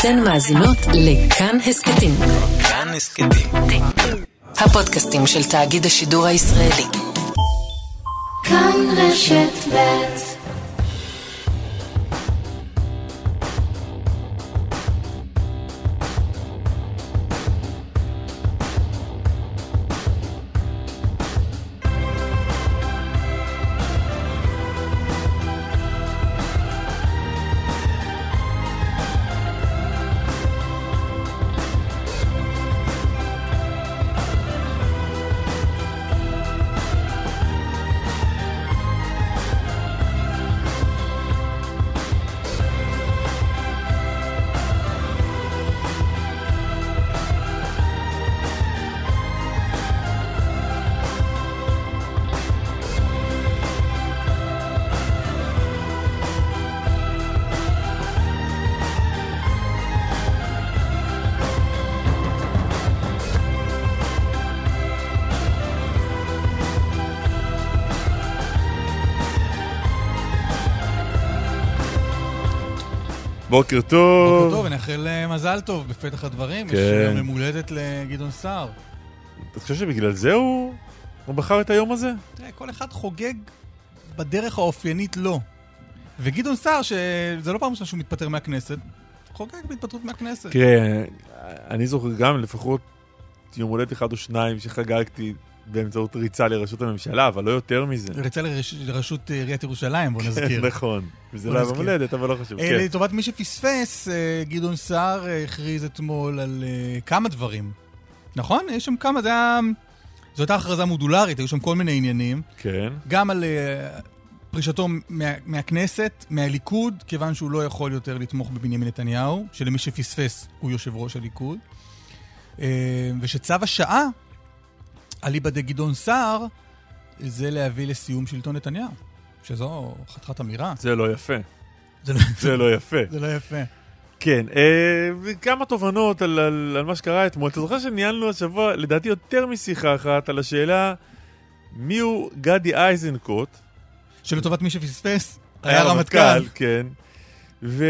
אתן מאזינות לכאן הסכתים. כאן הסכתים. הפודקאסטים של תאגיד השידור הישראלי. כאן רשת ב' בוקר טוב. בוקר טוב, ונאחל אה, מזל טוב בפתח הדברים. יש כן. יום יום הולדת לגדעון סער. אתה חושב שבגלל זה הוא הוא בחר את היום הזה? תראה, כל אחד חוגג בדרך האופיינית לו. וגדעון סער, שזה לא פעם ראשונה שהוא מתפטר מהכנסת, חוגג בהתפטרות מהכנסת. תראה, אני זוכר גם לפחות יום הולדת אחד או שניים שחגגתי באמצעות ריצה לראשות הממשלה, אבל לא יותר מזה. ריצה. לראשות עיריית ירושלים, בוא נזכיר. נכון. וזה בוא לא היה הולדת, אבל לא חשוב. אה, כן. לטובת מי שפספס, אה, גדעון סער אה, הכריז אתמול על אה, כמה דברים. נכון? יש שם כמה, זה היה... זו הייתה הכרזה מודולרית, היו שם כל מיני עניינים. כן. גם על אה, פרישתו מה, מהכנסת, מהליכוד, כיוון שהוא לא יכול יותר לתמוך בבנימין נתניהו, שלמי שפספס הוא יושב ראש הליכוד. אה, ושצו השעה, אליבא דגדעון סער, זה להביא לסיום שלטון נתניהו. שזו חתיכת אמירה. זה לא יפה. זה לא, לא יפה. זה לא יפה. כן, אה, וכמה תובנות על, על, על מה שקרה אתמול. אתה זוכר שניהלנו השבוע, לדעתי, יותר משיחה אחת על השאלה מיהו גדי איזנקוט, שלטובת מי שפספס, היה רמטכ"ל. כן. ו...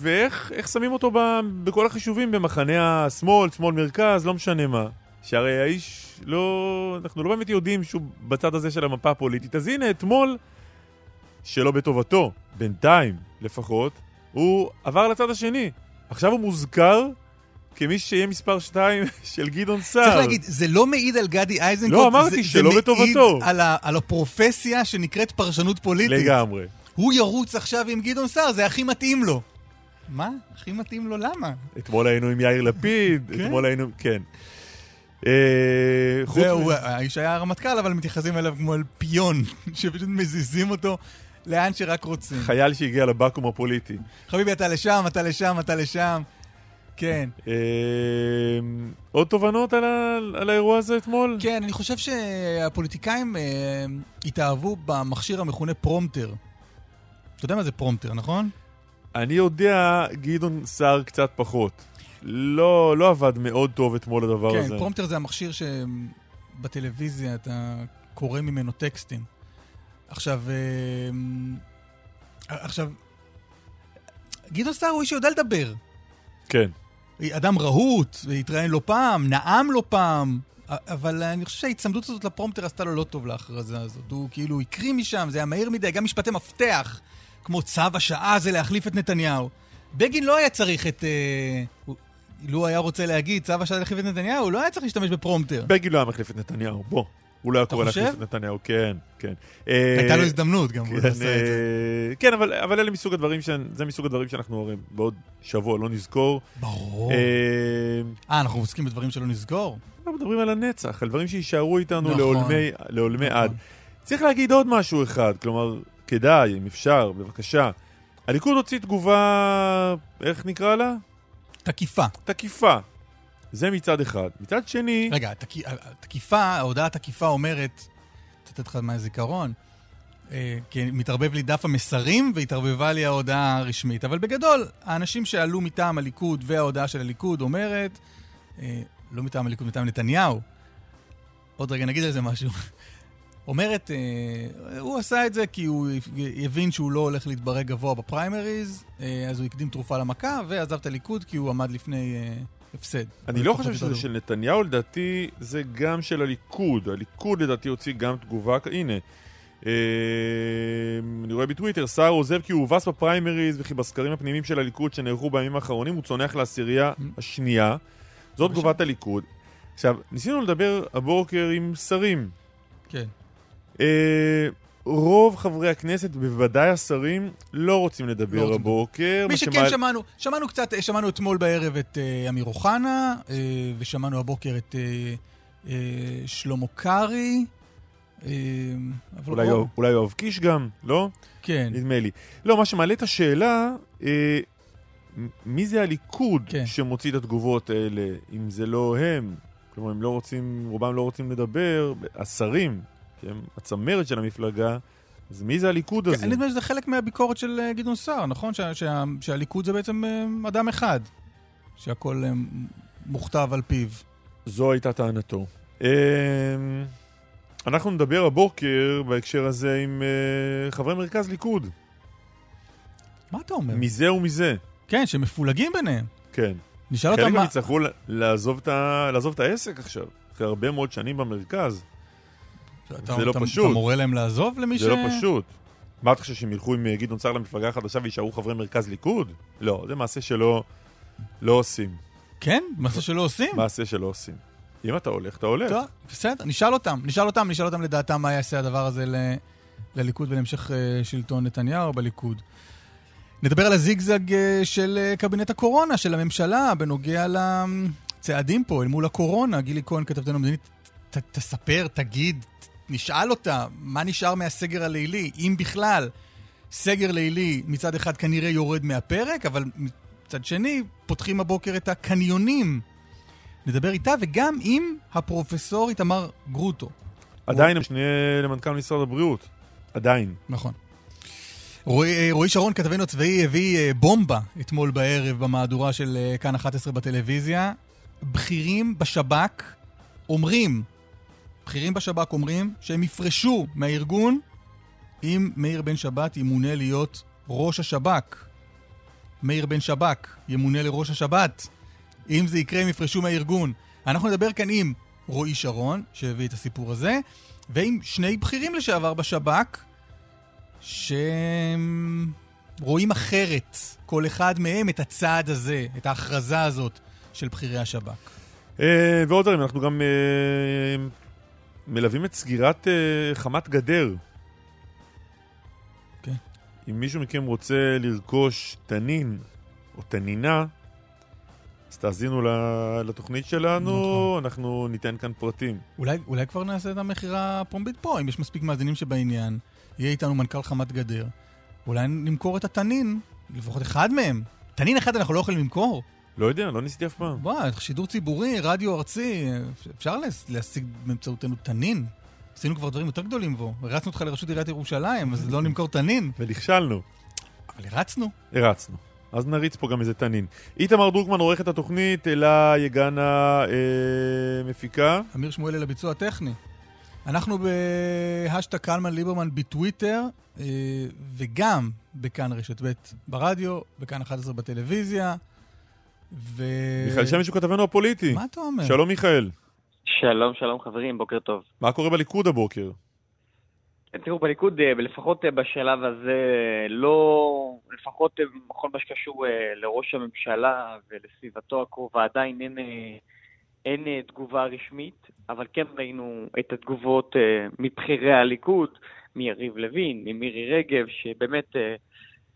ואיך איך שמים אותו ב... בכל החישובים במחנה השמאל, שמאל מרכז, לא משנה מה. שהרי האיש לא... אנחנו לא באמת יודעים שהוא בצד הזה של המפה הפוליטית. אז הנה, אתמול, שלא בטובתו, בינתיים לפחות, הוא עבר לצד השני. עכשיו הוא מוזכר כמי שיהיה מספר 2 של גדעון סער. צריך להגיד, זה לא מעיד על גדי איזנקוט, לא, אמרתי, זה, שלא זה בטובתו. מעיד על, ה, על הפרופסיה שנקראת פרשנות פוליטית. לגמרי. הוא ירוץ עכשיו עם גדעון סער, זה הכי מתאים לו. מה? הכי מתאים לו למה? אתמול היינו עם יאיר לפיד, כן? אתמול היינו... כן. אה, זהו, האיש היה רמטכ"ל, אבל מתייחסים אליו כמו אל פיון, שפשוט מזיזים אותו לאן שרק רוצים. חייל שהגיע לבקו"ם הפוליטי. חביבי, אתה לשם, אתה לשם, אתה לשם. כן. אה, עוד תובנות על, ה... על האירוע הזה אתמול? כן, אני חושב שהפוליטיקאים אה, התאהבו במכשיר המכונה פרומפטר. אתה יודע מה זה פרומפטר, נכון? אני יודע, גדעון סער קצת פחות. לא, לא עבד מאוד טוב אתמול הדבר כן, הזה. פרומפטר זה המכשיר שבטלוויזיה אתה קורא ממנו טקסטים. עכשיו, אה, עכשיו, גדעון סער הוא איש שיודע לדבר. כן. אדם רהוט, התראיין לא פעם, נאם לא פעם, אבל אני חושב שההיצמדות הזאת לפרומטר עשתה לו לא טוב להכרזה הזאת. הוא כאילו הקריא משם, זה היה מהיר מדי, גם משפטי מפתח, כמו צו השעה זה להחליף את נתניהו. בגין לא היה צריך את... אה, הוא- לו היה רוצה להגיד צו השעה להחליף את נתניהו, הוא לא היה צריך להשתמש בפרומטר. בגין לא היה מחליף את נתניהו, בוא. הוא לא היה קורא? להחליף את נתניהו, כן, כן. אה, הייתה לו הזדמנות גם, הוא כן, עשה את זה. אה, כן, אבל, אלה מסוג הדברים. זה מסוג הדברים שאנחנו הרי בעוד שבוע לא נזכור. ברור. אה, אה, אנחנו עוסקים בדברים שלא נסגור? אנחנו מדברים על הנצח, על דברים שיישארו איתנו נכון. לעולמי, לעולמי נכון. עד. צריך להגיד עוד משהו אחד, כלומר, כדאי, אם אפשר, בבקשה. הליכוד הוציא תגובה, איך נקרא לה? תקיפה. תקיפה. זה מצד אחד. מצד שני, רגע, התק- התקיפה, ההודעה התקיפה אומרת, אצטט לך מהזיכרון, אה, כי מתערבב לי דף המסרים והתערבבה לי ההודעה הרשמית. אבל בגדול, האנשים שעלו מטעם הליכוד וההודעה של הליכוד אומרת, אה, לא מטעם הליכוד, מטעם נתניהו, עוד רגע נגיד על זה משהו, אומרת, אה, הוא עשה את זה כי הוא הבין שהוא לא הולך להתברג גבוה בפריימריז, אה, אז הוא הקדים תרופה למכה ועזב את הליכוד כי הוא עמד לפני אה, הפסד. אני לא חושב שזה של נתניהו, לדעתי זה גם של הליכוד. הליכוד לדעתי הוציא גם תגובה, הנה. אני רואה בטוויטר, סער עוזב כי הוא הובס בפריימריז וכי בסקרים הפנימיים של הליכוד שנערכו בימים האחרונים הוא צונח לעשירייה השנייה. זאת תגובת הליכוד. עכשיו, ניסינו לדבר הבוקר עם שרים. כן. אה, רוב חברי הכנסת, בוודאי השרים, לא רוצים לדבר רוצים. הבוקר. מי שכן שמעל- שמענו, שמענו קצת, שמענו אתמול בערב את אה, אמיר אוחנה, אה, ושמענו הבוקר את אה, אה, שלמה קרעי. אה, אולי יואב- אולי יואב קיש גם, לא? כן. נדמה לי. לא, מה שמעלה את השאלה, אה, מי זה הליכוד כן. שמוציא את התגובות האלה, אם זה לא הם? כלומר, הם לא רוצים, רובם לא רוצים לדבר, השרים, שהם הצמרת של המפלגה, אז מי זה הליכוד הזה? כן, נדמה שזה חלק מהביקורת של אה, גדעון סער, נכון? שה- שה- שהליכוד זה בעצם אה, אדם אחד, שהכל אה, מוכתב על פיו. זו הייתה טענתו. אנחנו נדבר הבוקר בהקשר הזה עם חברי מרכז ליכוד. מה אתה אומר? מזה ומזה, כן, שמפולגים ביניהם. כן. נשאל אותם חלק מה... יצטרכו לעזוב את ה- לעזוב את העסק עכשיו, אחרי הרבה מאוד שנים במרכז. זה לא אתה- פשוט. אתה מורה להם לעזוב למי ש... זה לא פשוט. מה אתה חושב, שהם ילכו עם אה, גדעון סער למפלגה החדשה ויישארו חברי מרכז ליכוד? לא, זה מעשה שלא לא עושים. כן? מעשה שלא עושים? מעשה שלא עושים. אם אתה הולך, אתה הולך. טוב, בסדר, נשאל אותם. נשאל אותם, נשאל אותם לדעתם מה יעשה הדבר הזה ל... לליכוד ולהמשך אה, שלטון נתניהו בליכוד. נדבר על הזיגזג אה, של קבינט הקורונה, של הממשלה, בנוגע לצעדים פה אל מול הקורונה. גילי כהן, כתבתנו המדינית, ת, תספר, תגיד, נשאל אותה, מה נשאר מהסגר הלילי, אם בכלל. סגר לילי מצד אחד כנראה יורד מהפרק, אבל מצד שני, פותחים הבוקר את הקניונים. נדבר איתה וגם עם הפרופסור איתמר גרוטו. עדיין המשנה למנכ"ל משרד הבריאות. עדיין. נכון. רועי, אה, רועי שרון, כתבנו הצבאי, הביא אה, בומבה אתמול בערב במהדורה של אה, כאן 11 בטלוויזיה. בכירים בשב"כ אומרים, בכירים בשב"כ אומרים שהם יפרשו מהארגון אם מאיר בן שבת ימונה להיות ראש השב"כ. מאיר בן שב"כ ימונה לראש השבת. אם זה יקרה, הם יפרשו מהארגון. אנחנו נדבר כאן עם רועי שרון, שהביא את הסיפור הזה, ועם שני בכירים לשעבר בשב"כ, שהם רואים אחרת, כל אחד מהם, את הצעד הזה, את ההכרזה הזאת של בכירי השב"כ. אה, ועוד דברים, אנחנו גם אה, מלווים את סגירת אה, חמת גדר. כן. אם מישהו מכם רוצה לרכוש תנין או תנינה, אז תאזינו לתוכנית שלנו, נכון. אנחנו ניתן כאן פרטים. אולי, אולי כבר נעשה את המכירה הפומבית פה, אם יש מספיק מאזינים שבעניין. יהיה איתנו מנכ"ל חמת גדר. אולי נמכור את התנין, לפחות אחד מהם. תנין אחד אנחנו לא יכולים למכור? לא יודע, לא ניסיתי אף פעם. וואי, שידור ציבורי, רדיו ארצי, אפשר להשיג באמצעותנו תנין. עשינו כבר דברים יותר גדולים בו. הרצנו אותך לראשות עיריית ירושלים, אז לא נמכור תנין. ונכשלנו, אבל הרצנו. הרצנו. אז נריץ פה גם איזה תנין. איתמר דרוקמן עורך את התוכנית, אלה יגנה אה, מפיקה. אמיר שמואלי לביצוע הטכני. אנחנו בהשטג קלמן ליברמן בטוויטר, אה, וגם בכאן רשת ב' ברדיו, בכאן 11 בטלוויזיה, ו... מיכאל שמש הוא כתבנו הפוליטי. מה אתה אומר? שלום מיכאל. שלום, שלום חברים, בוקר טוב. מה קורה בליכוד הבוקר? תראו, בליכוד, אה, לפחות אה, בשלב הזה, לא, לפחות אה, בכל מה שקשור אה, לראש הממשלה ולסביבתו הקרובה, עדיין אין, אה, אין אה, תגובה רשמית, אבל כן ראינו את התגובות אה, מבכירי הליכוד, מיריב לוין, ממירי רגב, שבאמת אה,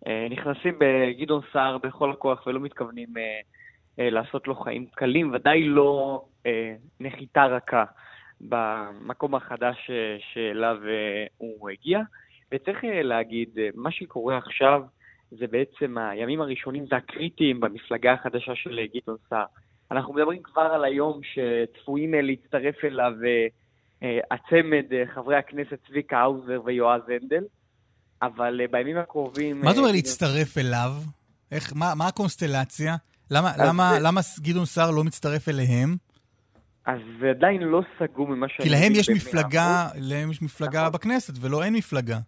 אה, נכנסים בגדעון סער בכל הכוח ולא מתכוונים אה, אה, לעשות לו חיים קלים, ודאי לא אה, נחיתה רכה. במקום החדש אה, שאליו אה, הוא הגיע. וצריך אה, להגיד, אה, מה שקורה עכשיו זה בעצם הימים הראשונים, זה הקריטיים במפלגה החדשה של אה, גדעון סער. אנחנו מדברים כבר על היום שצפויים אה, להצטרף אליו אה, אה, הצמד אה, חברי הכנסת צביקה האוזר ויועז הנדל, אבל אה, בימים הקרובים... מה זה אומר אה, להצטרף אליו? איך, מה, מה הקונסטלציה? למה, למה, זה- למה גדעון סער לא מצטרף אליהם? אז זה עדיין לא סגור ממה שאני כי להם יש מפלגה, 100%. להם יש מפלגה נכון. בכנסת, ולא אין מפלגה.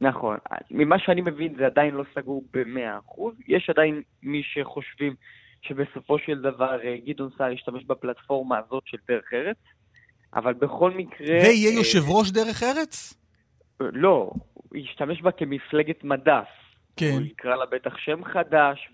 נכון. ממה שאני מבין זה עדיין לא סגור ב-100%. יש עדיין מי שחושבים שבסופו של דבר אה, גדעון סער ישתמש בפלטפורמה הזאת של דרך ארץ, אבל בכל מקרה... ויהיה אה, יושב ראש דרך ארץ? לא, הוא ישתמש בה כמפלגת מדף. כן. הוא יקרא לה בטח שם חדש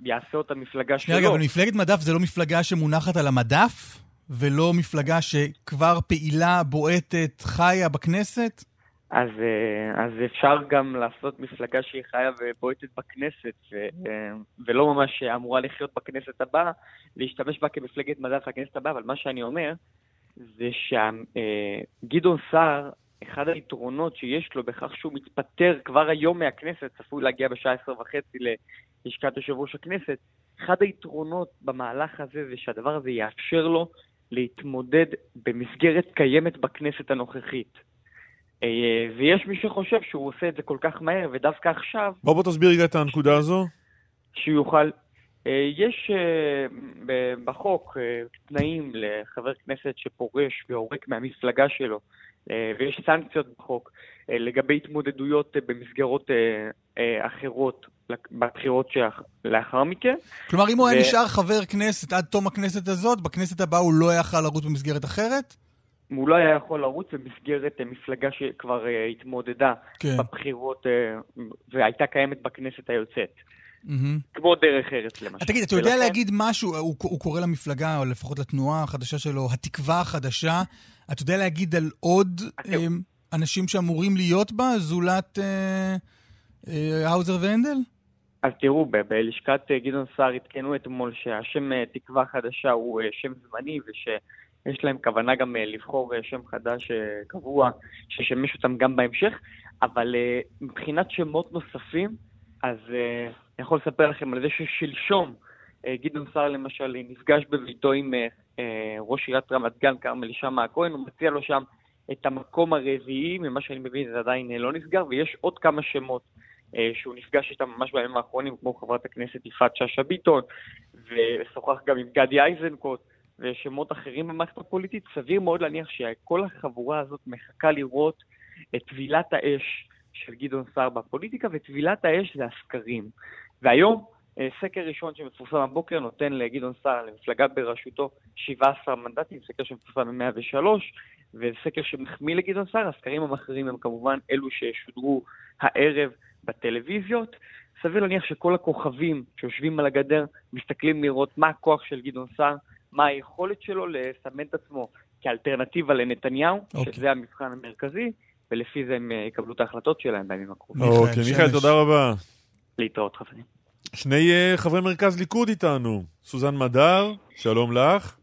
ויעשה אותה מפלגה שלו. רגע, אבל מפלגת מדף זה לא מפלגה שמונחת על המדף? ולא מפלגה שכבר פעילה, בועטת, חיה בכנסת? אז, אה, אז אפשר גם לעשות מפלגה שהיא חיה ובועטת בכנסת, ו, אה, ולא ממש אמורה לחיות בכנסת הבאה, להשתמש בה כמפלגת מדף לכנסת הבאה, אבל מה שאני אומר, זה שגדעון סער, אחד היתרונות שיש לו בכך שהוא מתפטר כבר היום מהכנסת, צפוי להגיע בשעה עשר וחצי ללשכת יושב ראש הכנסת, אחד היתרונות במהלך הזה זה שהדבר הזה יאפשר לו להתמודד במסגרת קיימת בכנסת הנוכחית. אה, ויש מי שחושב שהוא עושה את זה כל כך מהר, ודווקא עכשיו, בוא בוא תסביר רגע את הנקודה הזו. שהוא יוכל... אה, יש אה, בחוק תנאים לחבר כנסת שפורש ועורק מהמפלגה שלו, ויש סנקציות בחוק אה, לגבי התמודדויות אה, במסגרות אה, אה, אחרות בבחירות שלאחר מכן. כלומר, אם הוא היה נשאר חבר כנסת עד תום הכנסת הזאת, בכנסת הבאה הוא לא יכל לרוץ במסגרת אחרת? הוא לא היה יכול לרוץ במסגרת אה, מפלגה שכבר אה, התמודדה כן. בבחירות אה, והייתה קיימת בכנסת היוצאת. מהמם. כמו דרך ארץ למשל. אז תגיד, אתה יודע להגיד משהו, הוא, קורא למפלגה, או לפחות לתנועה החדשה שלו, התקווה החדשה, אתה יודע להגיד על עוד אה, אנשים שאמורים להיות בה, זולת אה, אה, האוזר והנדל? אז תראו, בלשכת אה, גדעון סער עדכנו אתמול שהשם אה, תקווה חדשה הוא אה, שם זמני ושיש להם כוונה גם אה, לבחור אה, שם חדש אה, קבוע שישמש אותם גם בהמשך, אבל אה, מבחינת שמות נוספים, אז אה, אני יכול לספר לכם על זה ששלשום אה, גדעון סער למשל נפגש בביתו עם אה, אה, ראש עיריית רמת גן, כרמל שאמה הכהן, הוא מציע לו שם את המקום הרביעי, ממה שאני מבין זה עדיין אה, לא נסגר, ויש עוד כמה שמות אה, שהוא נפגש איתם ממש בימים האחרונים, כמו חברת הכנסת יפעת שאשא ביטון, ושוחח גם עם גדי איזנקוט, ושמות אחרים במערכת הפוליטית, סביר מאוד להניח שכל החבורה הזאת מחכה לראות את טבילת האש של גדעון סער בפוליטיקה, וטבילת האש זה הסקרים. והיום, אה, סקר ראשון שמפורסם הבוקר נותן לגדעון סער, למפלגה בראשותו, 17 מנדטים, סקר שמפורסם ב-103, וסקר שמחמיא לגדעון סער, הסקרים המאחרים הם כמובן אלו ששודרו הערב בטלוויזיות. סביר להניח שכל הכוכבים שיושבים על הגדר מסתכלים לראות מה הכוח של גדעון סער, מה היכולת שלו לסמן את עצמו כאלטרנטיבה לנתניהו, אוקיי. שזה המבחן המרכזי, ולפי זה הם אה, יקבלו את ההחלטות שלהם בימים הקרובים. אוקיי, מיכאל. תודה רבה. להתראות חברים. שני אה, חברי מרכז ליכוד איתנו. סוזן מדר, שלום לך.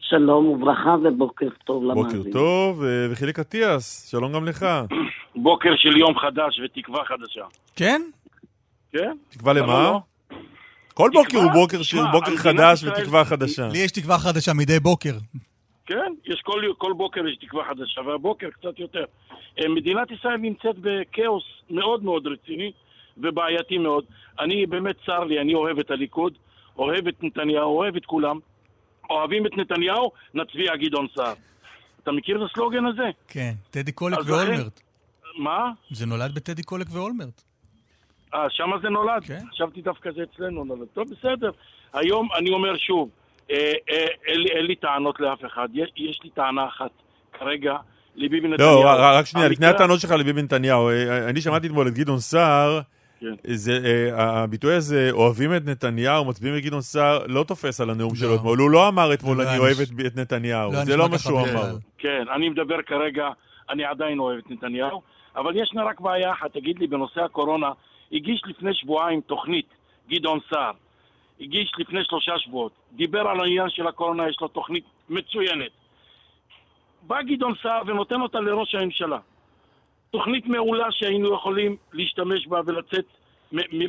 שלום וברכה ובוקר טוב למאזינים. בוקר טוב. אה, וחיליק אטיאס, שלום גם לך. בוקר של יום חדש ותקווה חדשה. כן? כן? תקווה למה? לא? כל בוקר הוא? בוקר של בוקר חדש ישראל- ותקווה חדשה. לי יש תקווה חדשה מדי בוקר. כן, יש כל, כל בוקר יש תקווה חדשה, והבוקר קצת יותר. אה, מדינת ישראל נמצאת בכאוס מאוד מאוד רציני ובעייתי מאוד. אני באמת צר לי, אני אוהב את הליכוד, אוהב את נתניהו, אוהב את כולם. אוהבים את נתניהו, נצביע גדעון סער. אתה מכיר את הסלוגן הזה? כן, טדי קולק לכן- ואולמרט. מה? זה נולד בטדי קולק ואולמרט. אה, שמה זה נולד? כן. חשבתי דווקא זה אצלנו נולד. טוב, בסדר. היום אני אומר שוב, אה, אה, אין לי- אין לי טענות לאף אחד. יש, יש לי טענה אחת. כרגע, לביבי נתניהו. לא, רק- שנייה, לפני הטענות שלך לביבי נתניהו, אה, אני שמעתי אתמול את גדעון סער, כן. זה, אה, הביטוי הזה, אוהבים את נתניהו, מצביעים לגדעון סער, לא תופס על הנאום לא. שלו אתמול. הוא לא אמר אתמול, לא אני אוהב את- את נתניהו. לא זה לא מה שהוא בכלל. אמר. כן, אני מדבר כרגע, אני עדיין אוהב את נתניהו, אבל ישנה רק בעיה אחת, תגיד לי, בנושא הקורונה, הגיש לפני שבועיים תוכנית, גדעון סער, הגיש לפני שלושה שבועות, דיבר על העניין של הקורונה, יש לו תוכנית מצוינת. בא גדעון סער ונותן אותה לראש הממשלה. תוכנית מעולה שהיינו יכולים להשתמש בה ולצאת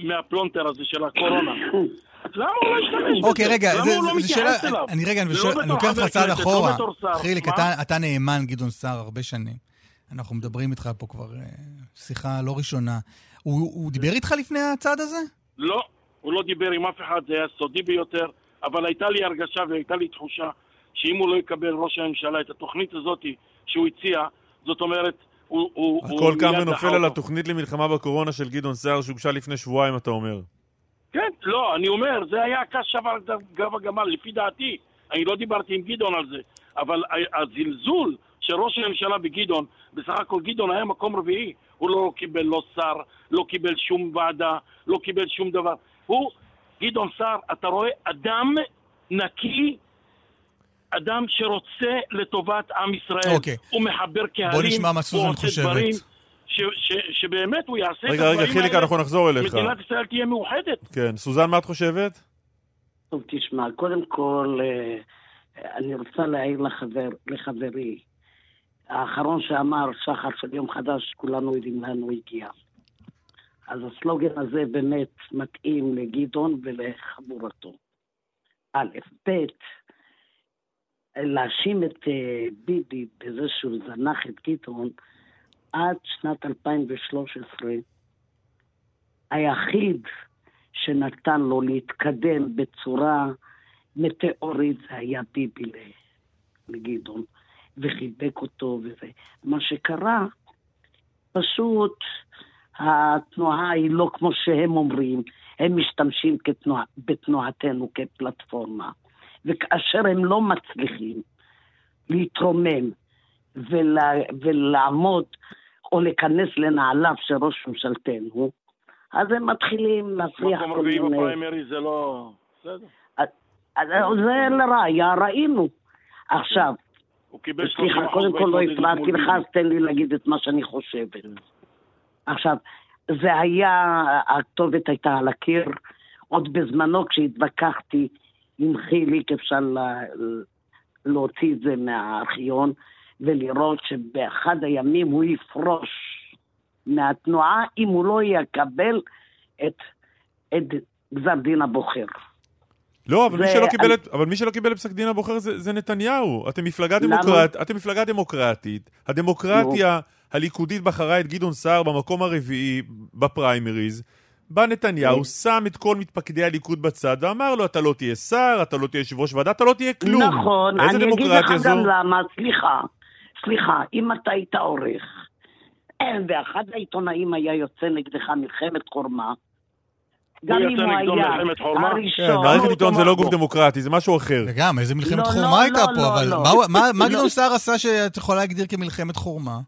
מהפלונטר הזה של הקורונה. למה הוא לא השתמש בזה? אוקיי, רגע, למה הוא לא מתייחס אליו? אני רגע, אני אני לוקח אותך צעד אחורה. לא. חיליק? אתה- נאמן גדעון סער הרבה שנים. אנחנו מדברים איתך פה כבר אה, שיחה לא ראשונה. הוא דיבר איתך לפני הצעד הזה? לא, הוא לא דיבר עם אף אחד, זה היה סודי ביותר, אבל הייתה לי הרגשה והייתה לי תחושה שאם הוא לא יקבל ראש הממשלה את התוכנית הזאת שהוא הציע, זאת אומרת, הוא... הוא הכל קם ונופל על. התוכנית למלחמה בקורונה של גדעון סער שהוגשה לפני שבועיים, אתה אומר. כן, לא, אני אומר, זה היה קש שבר גב הגמל, לפי דעתי. אני לא דיברתי עם גדעון על זה, אבל הזלזול של ראש הממשלה בגדעון, בסך הכל גדעון היה מקום רביעי. הוא לא קיבל לא שר, לא קיבל שום ועדה, לא קיבל שום דבר. הוא, גדעון סער, אתה רואה אדם נקי, אדם שרוצה לטובת עם ישראל. אוקיי. הוא מחבר קהלים, נשמע מה סוזן חושבת. דברים ש- ש- שבאמת הוא יעשה את רגע, הדברים רגע, חיליק, האלה. אנחנו נחזור אליך. מדינת ישראל תהיה מאוחדת. כן, סוזן, מה את חושבת? טוב, תשמע, קודם כל, אה, אני רוצה להעיר לחבר, לחברי, האחרון שאמר, שחר של יום חדש, כולנו יודעים לאן הוא הגיע. אז הסלוגן הזה באמת מתאים לגדעון ולחבורתו. א', ב', להאשים את אה, ביבי בזה שהוא זנח את גדעון עד שנת 2013, היחיד שנתן לו להתקדם בצורה מטאורית זה היה ביבי לגדעון, וחיבק אותו וזה. מה שקרה, פשוט התנועה היא לא כמו שהם אומרים, הם משתמשים כתנועה, בתנועתנו כפלטפורמה. וכאשר הם לא מצליחים להתרומם ולה, ולעמוד או להיכנס לנעליו של ראש ממשלתנו, אז הם מתחילים להפריח מקום כל רביעי מיני... בפריימריז זה לא... בסדר. זה לראיה, ראינו. עכשיו, סליחה, 30% קודם כל לא הפרעתי לך. אז תן לי להגיד את מה שאני חושבת. עכשיו, זה היה, הכתובת הייתה על הקיר, עוד בזמנו כשהתווכחתי עם חיליק, אפשר לה, להוציא את זה מהארכיון ולראות שבאחד הימים הוא יפרוש מהתנועה אם הוא לא יקבל את, את גזר דין הבוחר. לא, אבל מי זה- שלא קיבל את, אבל מי שלא קיבל את פסק דין הבוחר זה, זה נתניהו. אתם מפלגה? דמוקרט, אתם מפלגה דמוקרטית. הדמוקרטיה הליכודית בחרה את גדעון סער במקום הרביעי בפריימריז. בא נתניהו, שם את כל מתפקדי הליכוד בצד ואמר לו, אתה לא תהיה שר, אתה לא תהיה יושב ראש ועדה, אתה לא תהיה כלום. נכון, אני אגיד לך זו? גם למה, סליחה, סליחה, אם אתה היית עורך, ואחד העיתונאים היה יוצא נגדך מלחמת חורמה, גם אם הוא היה? כן, הראשון... מערכת עיתון זה לא גוף. דמוקרטי, זה משהו אחר. וגם, איזה מלחמת לא, חורמה לא, הייתה לא, פה, לא, אבל לא. מה לא. גדעון סער עשה שאת יכולה להגדיר כמלחמת חורמה?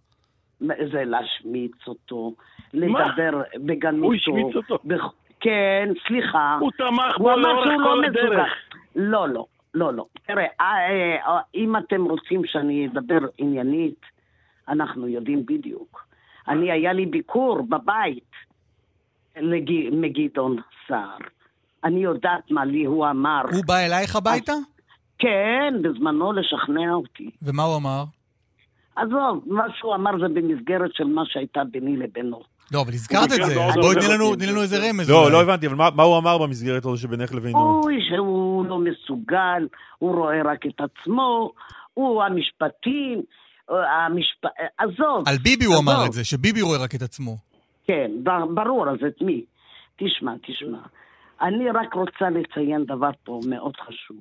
זה להשמיץ אותו, לדבר בגניתו. הוא השמיץ אותו? בכ- כן, סליחה. הוא תמך בו לאורך כל לא מסוגל. הדרך. לא, לא, לא, לא. תראה, אה, אה, אם אתם רוצים שאני אדבר עניינית, אנחנו יודעים בדיוק. אני, היה לי ביקור בבית לג- מגדעון סער. אני יודעת מה לי הוא אמר. הוא בא אלייך הביתה? כן, בזמנו לשכנע אותי. ומה הוא אמר? עזוב, מה שהוא אמר זה במסגרת של מה שהייתה ביני לבינו. לא, אבל הזכרת את זה, מאוד אז בואי עוזר תני לנו- איזה רמז. לא. לא הבנתי, אבל מה- הוא אמר במסגרת הזו שבינך לבינו? אוי, שהוא לא מסוגל, הוא רואה רק את עצמו, הוא המשפטים, המשפ... עזוב. על ביבי הוא אמר. את זה, שביבי רואה רק את עצמו. כן, בר- ברור, אז את מי? תשמע, תשמע. אני רק רוצה לציין דבר פה מאוד חשוב.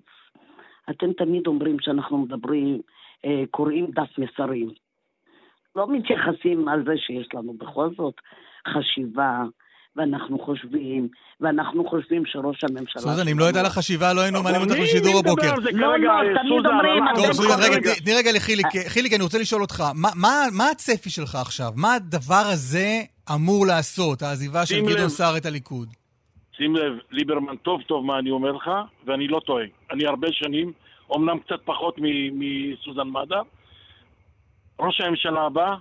אתם תמיד אומרים שאנחנו מדברים, קוראים דף מסרים. לא מתייחסים על זה שיש לנו בכל זאת חשיבה, ואנחנו חושבים, ואנחנו חושבים שראש הממשלה... סוזן, אם לא הייתה לך חשיבה, לא היינו מעלים אותך לשידור הבוקר. לא, לא, תמיד אומרים, טוב, סוזן, רגע, רגע. תני רגע לחיליק. חיליק, אני רוצה לשאול אותך, מה- הצפי שלך עכשיו? מה הדבר הזה אמור לעשות, העזיבה של גדעון. סער את הליכוד? שים לב, ליברמן, טוב טוב מה אני אומר לך, ואני לא טועה. אני הרבה שנים, אמנם קצת פחות מ- מסוזן מדר, ראש הממשלה הבא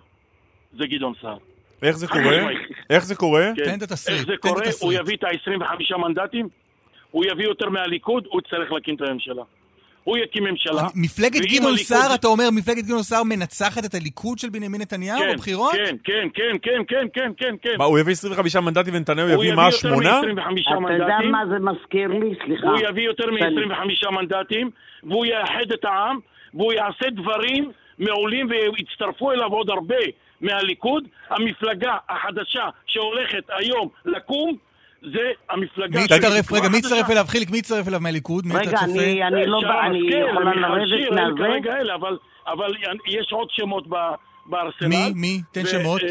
זה גדעון סער. איך זה קורה? איך זה קורה? כן. תן את התסריט, איך זה קורה? הוא יביא את ה-25 מנדטים, הוא יביא יותר מהליכוד, הוא יצטרך להקים את הממשלה. הוא יקים ממשלה. מפלגת ואם גדעון סער, אתה אומר, מפלגת גדעון סער מנצחת את הליכוד של בנימין נתניהו כן, בבחירות? כן, כן, כן, כן, כן, כן, כן, כן. מה, הוא יביא 25 מנדטים ונתניהו הוא יביא יביא מה, יותר שמונה? מ-25 אתה יודע מנדטים. מה זה מזכיר לי? סליחה. הוא יביא יותר שאני- מ-25 מנדטים, והוא יאחד את העם, והוא יעשה דברים מעולים ויצטרפו אליו עוד הרבה מהליכוד. המפלגה החדשה שהולכת היום לקום זה המפלגה... מי תקווה רגע, מי. יצטרף אליו? חיליק, מי יצטרף אליו מהליכוד? מי אתה רגע, צופה? אני, אני לא, בא- אני יכולה לרדת מהזה? אבל, אבל יש עוד שמות בארסנל. מי? מי? תן שמות. אה,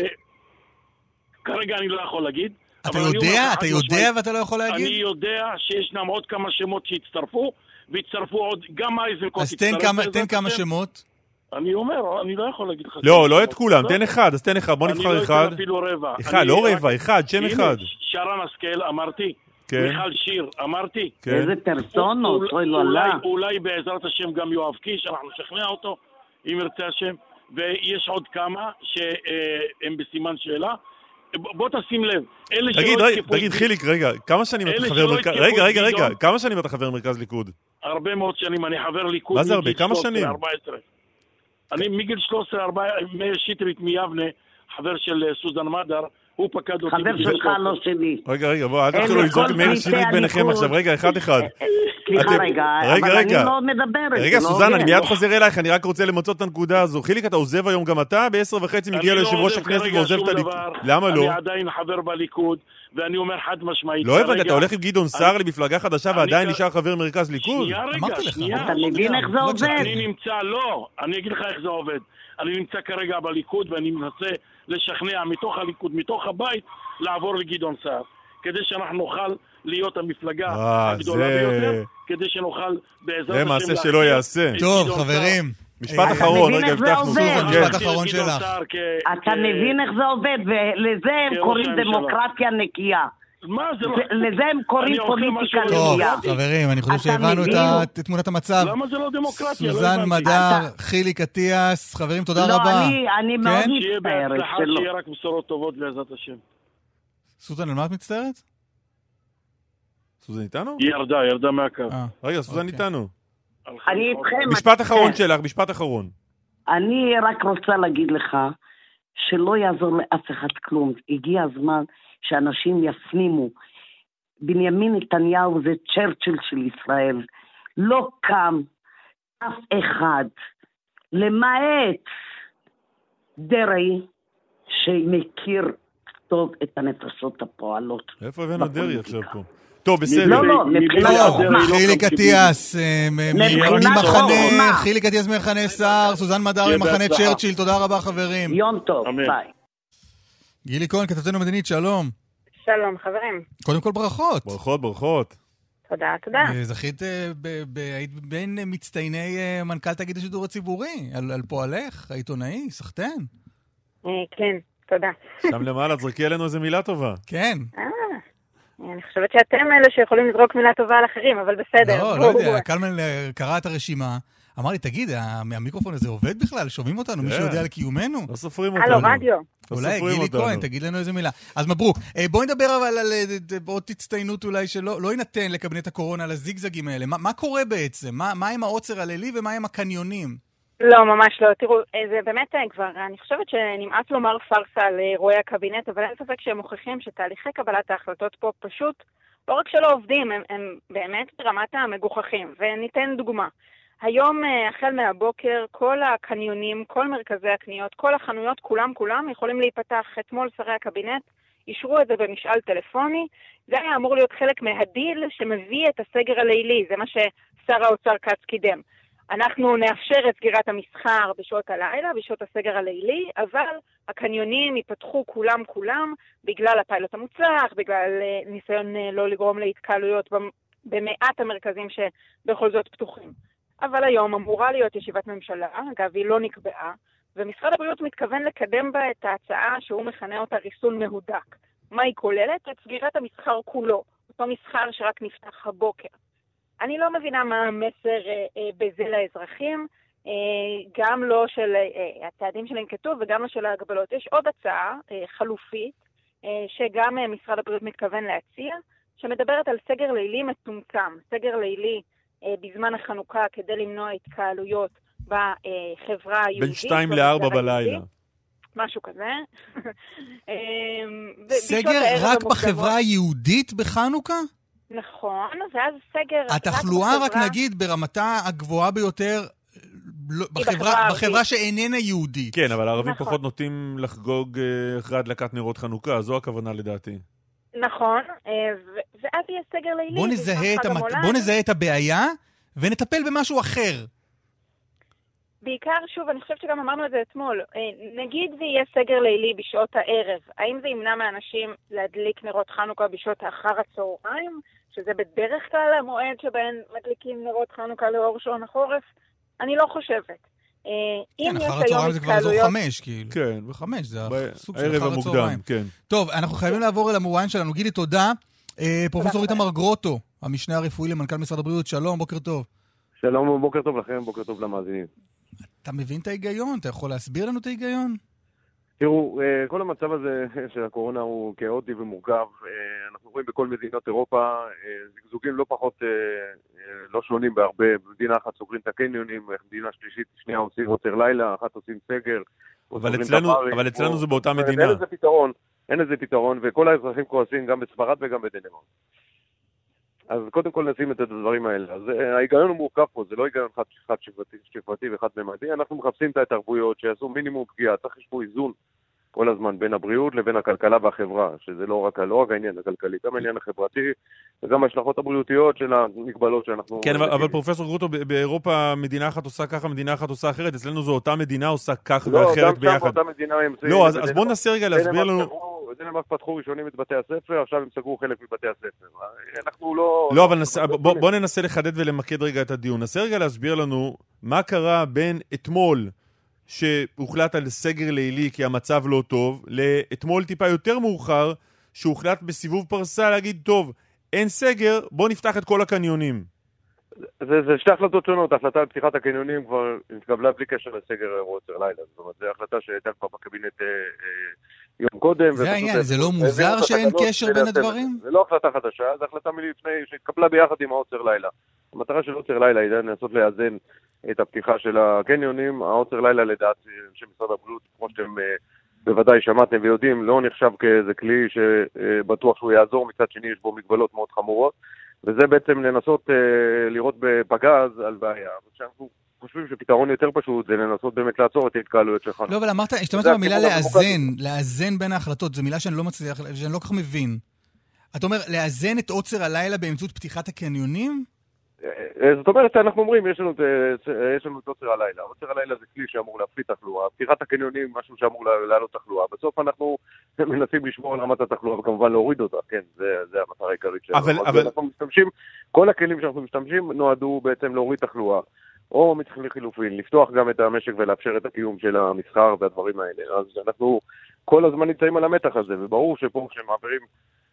כרגע אני לא יכול להגיד. אתה אני יודע? אתה יודע ואתה לא יכול אני להגיד? יודע שישנם עוד כמה שמות שהצטרפו, והצטרפו עוד, גם אייזנקוט אז תן כמה- תן כמה. שמות. אני אומר, אני לא יכול להגיד לך... לא, לא את. כולם, לא. תן אחד, אז תן אחד, בוא אני נבחר לא אחד. אתן אפילו רבע. אחד, אני לא רבע, אחד, שם אחד. שרן השכל, אמרתי. כן, מיכל שיר, אמרתי. כן. איזה פרסונות, אוי לא אולי, לה. אולי בעזרת השם גם יואב קיש, אנחנו נשכנע אותו, אם ירצה השם. ויש עוד כמה שהם בסימן שאלה. בוא תשים לב, אלה שלא תגיד, רגע, התקפו תגיד, חיליק, רגע, כמה שנים אתה חבר מרכז... רגע, רגע, רגע. כמה שנים אתה חבר מרכז ליכוד? הרבה מאוד שנים, אני חבר ליכוד. מה זה הרבה? כמה 13, שנים? 14. אני מגיל 13, 14, מאיר שטרית מיבנה, חבר של אה, סוזן מדר, הוא פקד אותי. חבר שלך 13. לא שלי. רגע, רגע, בוא, אל תתחילו לזרוק מאיר פליטי שטרית ביניכם. עכשיו. רגע, אחד אחד. סליחה אתם- רגע, אבל. אני לא מדברת. רגע, לא סוזן, אני. מיד חוזר אלייך, אני רק רוצה למצות את הנקודה הזו. חיליק, אתה עוזב היום גם אתה? בעשר וחצי מגיע לא ליושב ראש הכנסת ועוזב את הליכוד. למה לא? אני עדיין חבר בליכוד, ואני אומר חד משמעית. לא הבנתי, אתה הולך עם גדעון סער למפלגה חדשה ועדיין נשאר חבר מרכז ליכוד? שנייה רגע. שנייה. אתה מבין איך זה לא עובד? הקשבתי. אני נמצא, לא, אני אגיד לך איך זה עובד. אני נמצא כרגע בליכוד ואני מנסה לשכנע מתוך הליכוד, מתוך הבית, לעבור לגדעון סער. כדי שאנחנו נוכל להיות המפלגה אה, הגדולה זה- ביותר, כדי שנוכל בעזרת זה השם... מעשה להכניע שלא ייעשה. טוב, חברים. משפט אה, אחרון, מבין רגע, איך זה הבטחנו. עובד? סוזן, סער. משפט אחרון שלך. אתה מבין איך זה עובד, ולזה הם קוראים. דמוקרטיה נקייה. מה זה לא... זה- לזה הם קוראים פוליטיקה משהו- טוב, נקייה. חברים, אני חושב שהבנו את תמונת המצב. למה זה לא דמוקרטיה? לא סוזן. מדר, חיליק אטיאס, חברים, תודה לא, רבה. אני- אני מאוד כן? מצטערת שלא. שיהיה רק בשורות טובות בעזרת השם. סוזן, על מה את מצטערת? סוזן איתנו? היא ירדה, ירדה מהקו. אה, רגע, סוזן אוקיי. איתנו. אני. איתכם. משפט אחרון כן. שלך, משפט אחרון. אני רק רוצה להגיד לך שלא יעזור לאף אחד כלום. הגיע הזמן שאנשים יפנימו. בנימין נתניהו זה צ'רצ'יל של ישראל. לא קם אף אחד, למעט דרעי, שמכיר טוב את הנפשות הפועלות. איפה הבאנו דרעי. עכשיו פה? טוב, בסדר. לא, לא, מבחינת חוכמה. חיליק אטיאס, ממחנה. חיליק אטיאס ממחנה סער, סוזן מדר ממחנה. צ'רצ'יל, תודה רבה חברים. יום טוב. ביי. גילי כהן, כתבתנו מדינית, שלום. שלום, חברים. קודם כל ברכות. ברכות, ברכות. תודה, תודה. אה, זכית, אה, היית בין מצטייני אה, מנכ"ל תאגיד השידור הציבורי, על על פועלך, העיתונאי, סחטיין. כן, תודה. שם למעלה, תזרקי עלינו איזה מילה טובה. כן. אני חושבת שאתם אלה שיכולים לזרוק מילה טובה על אחרים, אבל בסדר. לא, לא יודע. קלמן קרא את הרשימה, אמר לי, תגיד, המיקרופון הזה עובד בכלל? שומעים אותנו? מישהו כן. יודע על קיומנו? לא סופרים אותנו. הלו, רדיו. לא אולי סופרים גילי. כהן, תגיד לנו איזה מילה. אז מברוק. אה, בואי נדבר אבל על אה, עוד הצטיינות אולי שלא לא יינתן לקבינט הקורונה על הזיגזגים האלה. מה, מה קורה בעצם? מה, מה עם העוצר הלילי ומה עם הקניונים? לא, ממש לא. תראו, אה, זה באמת כבר, אני חושבת שנמאס לומר פארסה על אירועי הקבינט, אבל אין ספק שהם מוכיחים שתהליכי קבלת ההחלטות פה פשוט לא רק שלא עובדים, הם, הם באמת ברמת המגוחכים. וניתן דוגמה. היום, אה, החל מהבוקר, כל הקניונים, כל מרכזי הקניות, כל החנויות, כולם כולם יכולים להיפתח. אתמול שרי הקבינט אישרו את זה במשאל טלפוני. זה היה אמור להיות חלק מהדיל שמביא את הסגר הלילי, זה מה ששר האוצר כץ קידם. אנחנו נאפשר את סגירת המסחר בשעות הלילה, בשעות הסגר הלילי, אבל הקניונים ייפתחו כולם כולם בגלל הפיילוט המוצלח, בגלל אה, ניסיון אה, לא לגרום להתקהלויות במ- במעט המרכזים שבכל זאת פתוחים. אבל היום אמורה להיות ישיבת ממשלה, אגב, היא לא נקבעה, ומשרד הבריאות מתכוון לקדם בה את ההצעה שהוא מכנה אותה ריסון מהודק. מה היא כוללת? את סגירת המסחר כולו, אותו מסחר שרק נפתח הבוקר. אני לא מבינה מה המסר אה, אה, בזה לאזרחים, אה, גם לא של אה, הצעדים שננקטו וגם לא של ההגבלות. יש עוד הצעה אה, חלופית, אה, שגם אה, משרד הבריאות מתכוון להציע, שמדברת על סגר לילי מצומצם. סגר לילי אה, בזמן החנוכה כדי למנוע התקהלויות בחברה היהודית. בין שתיים לארבע. בלילה. משהו כזה. אה, ב- סגר רק. בחברה היהודית בחנוכה? נכון, ואז סגר רק התחלואה, רק בחברה- נגיד, ברמתה הגבוהה ביותר, לא- בחברה, בחברה. בחברה שאיננה יהודית. כן, אבל הערבים נכון. פחות נוטים לחגוג אה, אחרי הדלקת נרות חנוכה, זו הכוונה לדעתי. נכון, אה, ואז יהיה סגר לילי. בוא נזהה, את. המולד. בוא נזהה את הבעיה ונטפל במשהו אחר. בעיקר, שוב, אני חושבת שגם אמרנו את זה אתמול, אה, נגיד ויהיה סגר לילי בשעות הערב, האם זה ימנע מאנשים להדליק נרות חנוכה בשעות אחר הצהריים, שזה בדרך כלל המועד שבהן מדליקים נרות חנוכה לאור שעון החורף? אני לא חושבת. אה, כן, אחר הצהריים זה כבר אזור. חמש, כאילו. כן. בחמש, זה ב- סוג של הערב אחר המוקדם, הצהריים. כן. טוב, אנחנו חייבים לעבור אל המרואיין שלנו. גילי, תודה. אה, פרופסור רבה. איתמר גרוטו, המשנה הרפואי למנכ"ל משרד הבריאות, שלום, בוקר טוב. שלום, בוקר טוב לכם, בוקר טוב למאזינים. אתה מבין את ההיגיון? אתה יכול להסביר לנו את ההיגיון? תראו, אה, כל המצב הזה של הקורונה הוא כאוטי ומורכב. אה, אנחנו רואים בכל מדינות אירופה אה, זגזוגים לא פחות, לא שונים בהרבה. במדינה אחת סוגרים את הקניונים, מדינה שלישית, שנייה עושים עוצר לילה, אחת עושים סגר. אבל אצלנו- הברים, אבל אצלנו או- זה באותה מדינה. אין לזה פתרון, אין לזה פתרון, וכל האזרחים כועסים גם בספרד וגם בדנמרק. אז קודם כל נשים את הדברים האלה. אז אה, ההיגיון הוא מורכב פה, זה לא היגיון חד, חד שכבתי, שכבתי וחד ממדי, אנחנו מחפשים את ההתערבויות שיעשו מינימום פגיעה, צריך פה איזון כל הזמן בין הבריאות לבין הכלכלה והחברה, שזה לא רק, לא רק העניין הכלכלי, גם העניין החברתי וגם ההשלכות הבריאותיות של המגבלות שאנחנו... כן, אבל, אבל פרופסור גרוטו, באירופה מדינה אחת עושה ככה, מדינה אחת עושה אחרת, אצלנו זו אותה מדינה עושה כך לא, גם ואחרת שם ביחד. באותה מדינה הם... לא, אז, אז בוא ננסה רגע להסביר לנו... דנמרק פתחו ראשונים את בתי הספר, עכשיו הם סגרו חלק מבתי הספר. אנחנו לא... לא, אבל נס... בוא, בוא ננסה לחדד ולמקד רגע את הדיון. נסה רגע להסביר לנו מה קרה בין אתמול, שהוחלט על סגר לילי כי המצב לא טוב, לאתמול טיפה יותר מאוחר, שהוחלט בסיבוב פרסה להגיד, טוב, אין סגר, בוא נפתח את כל הקניונים. זה, זה שתי החלטות שונות, ההחלטה על פתיחת הקניונים כבר התקבלה בלי קשר לסגר או עוצר לילה, זאת אומרת, זו החלטה שהייתה כבר בקבינט אה, אה, יום קודם. זה העניין, זה לא מוזר שאין קשר בין הדברים? זה. לא החלטה חדשה, זו החלטה מלפני, שהתקבלה ביחד עם העוצר לילה. המטרה של עוצר לילה היא לנסות לאזן את הפתיחה של הקניונים, העוצר לילה לדעת אנשי משרד הבריאות, כמו שאתם אה, בוודאי שמעתם ויודעים, לא נחשב כאיזה כלי שבטוח שהוא יעזור, מצד שני יש בו מגבלות מאוד חמורות. וזה בעצם לנסות אה, לראות בפגז על בעיה. שאנחנו חושבים שפתרון יותר פשוט זה לנסות באמת לעצור את ההתקהלויות שלך. לא, אבל אמרת, השתמשת במילה לאזן, לאזן בין ההחלטות, זו מילה שאני לא מצליח, שאני לא כל כך מבין. אתה אומר, לאזן את עוצר הלילה באמצעות פתיחת הקניונים? אה, זאת אומרת, אנחנו אומרים, יש לנו, אה, יש לנו את עוצר הלילה. עוצר הלילה זה כלי שאמור להפחית תחלואה. פתיחת הקניונים, משהו שאמור להעלות תחלואה. בסוף אנחנו מנסים לשמור על רמת התחלואה וכמובן להוריד אותה, כן, זה, זה המטרה העיקרית שלנו. אבל- אבל- אנחנו משתמשים, כל הכלים שאנחנו משתמשים נועדו בעצם להוריד תחלואה. או לחילופין, לפתוח גם את המשק ולאפשר את הקיום של המסחר והדברים האלה. אז אנחנו כל הזמן נמצאים על המתח הזה, וברור שפה כשמעבירים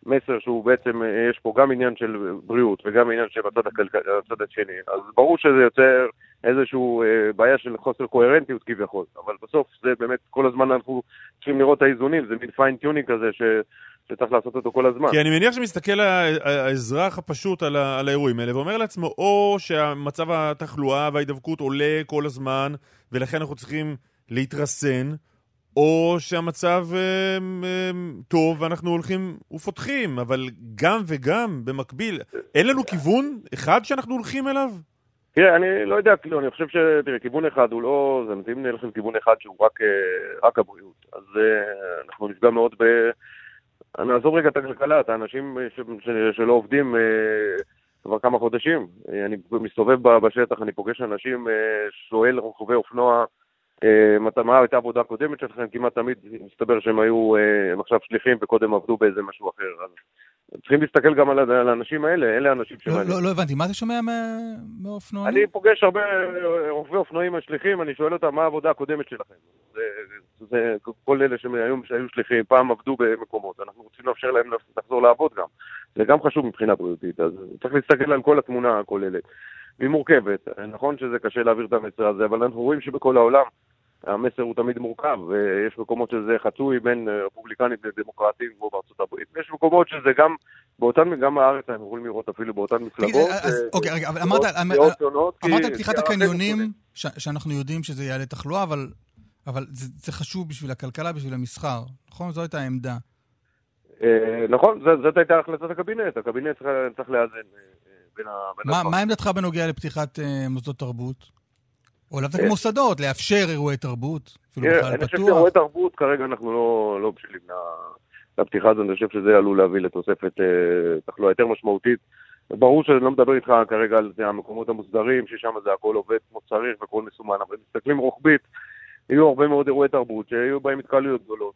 מסר שהוא בעצם, אה, יש פה גם עניין של בריאות וגם עניין של הצד, הכלכ... הצד השני, אז ברור שזה יוצר איזושהי אה, בעיה של חוסר קוהרנטיות כביכול, אבל בסוף זה באמת, כל הזמן אנחנו צריכים לראות את האיזונים, זה מין fine-tuning כזה ש... שצריך לעשות אותו כל הזמן. כי אני מניח שמסתכל האזרח הפשוט על, ה- על האירועים האלה ואומר לעצמו, או שהמצב התחלואה וההידבקות עולה כל הזמן, ולכן אנחנו צריכים להתרסן, או שהמצב אה, אה, טוב ואנחנו הולכים ופותחים, אבל גם וגם, במקביל, אין לנו כיוון אחד שאנחנו הולכים אליו? תראה, אני לא יודע, כאילו, אני חושב ש... תראה, כיוון אחד הוא לא... זה אם נלך לכיוון אחד שהוא רק, אה, רק הבריאות, אז אה, אנחנו נפגע מאוד ב... נעזוב רגע את הכלכלה, את האנשים ש... ש... שלא עובדים אה, כבר כמה חודשים. אני מסתובב בשטח, אני פוגש אנשים, שואל רוכבי אופנוע, מה הייתה העבודה הקודמת שלכם? כמעט תמיד מסתבר שהם היו, אה, הם עכשיו שליחים וקודם עבדו באיזה משהו אחר. אז צריכים להסתכל גם על האנשים האלה, אלה האנשים לא, שמעניינים. לא, לא הבנתי, מה אתה שומע מהאופנוענים? אני פוגש הרבה אה, רוכבי אופנועים השליחים, אני שואל אותם מה העבודה הקודמת שלכם. זה, זה כל אלה שהיו שליחים, פעם עבדו במקומות, אנחנו רוצים לאפשר להם לחזור לעבוד גם. זה גם חשוב מבחינה בריאותית, אז צריך להסתכל על כל התמונה הכוללת. והיא מורכבת, נכון שזה קשה להעביר את המסר הזה, אבל אנחנו רואים שבכל העולם המסר הוא תמיד מורכב, ויש מקומות שזה חצוי בין אה, רפובליקנים לדמוקרטים כמו בארצות הברית, ויש מקומות שזה גם, באותן, גם בארץ אנחנו יכולים לראות אפילו באותן מפלגות. אז אה, אוקיי, רגע, אבל אמרת- אמ- אמרת על פתיחת הקניונים, שאנחנו יודעים שזה יעלה תחלואה, אבל אבל זה זה חשוב בשביל הכלכלה, בשביל המסחר, נכון? זו הייתה העמדה. אה, נכון, זאת הייתה החלטת הקבינט, הקבינט צריך- לאזן אה, אה, בין ה- בין מה הדברים. מה עמדתך בנוגע לפתיחת אה, מוסדות תרבות? או לאו דווקא אה. מוסדות, לאפשר אירועי תרבות, אפילו בכלל אני חושב פתוח. שאירועי תרבות כרגע אנחנו לא לא בשלים לפתיחה הזאת, אני חושב שזה עלול להביא לתוספת אה, תחלואה יותר משמעותית. ברור שאני לא מדבר איתך כרגע על זה, המקומות המוסדרים, ששם זה הכל עובד כמו שצריך והכל מסומן, אבל מסתכלים רוחבית, יהיו הרבה מאוד אירועי תרבות שיהיו בהם התקהלויות גדולות.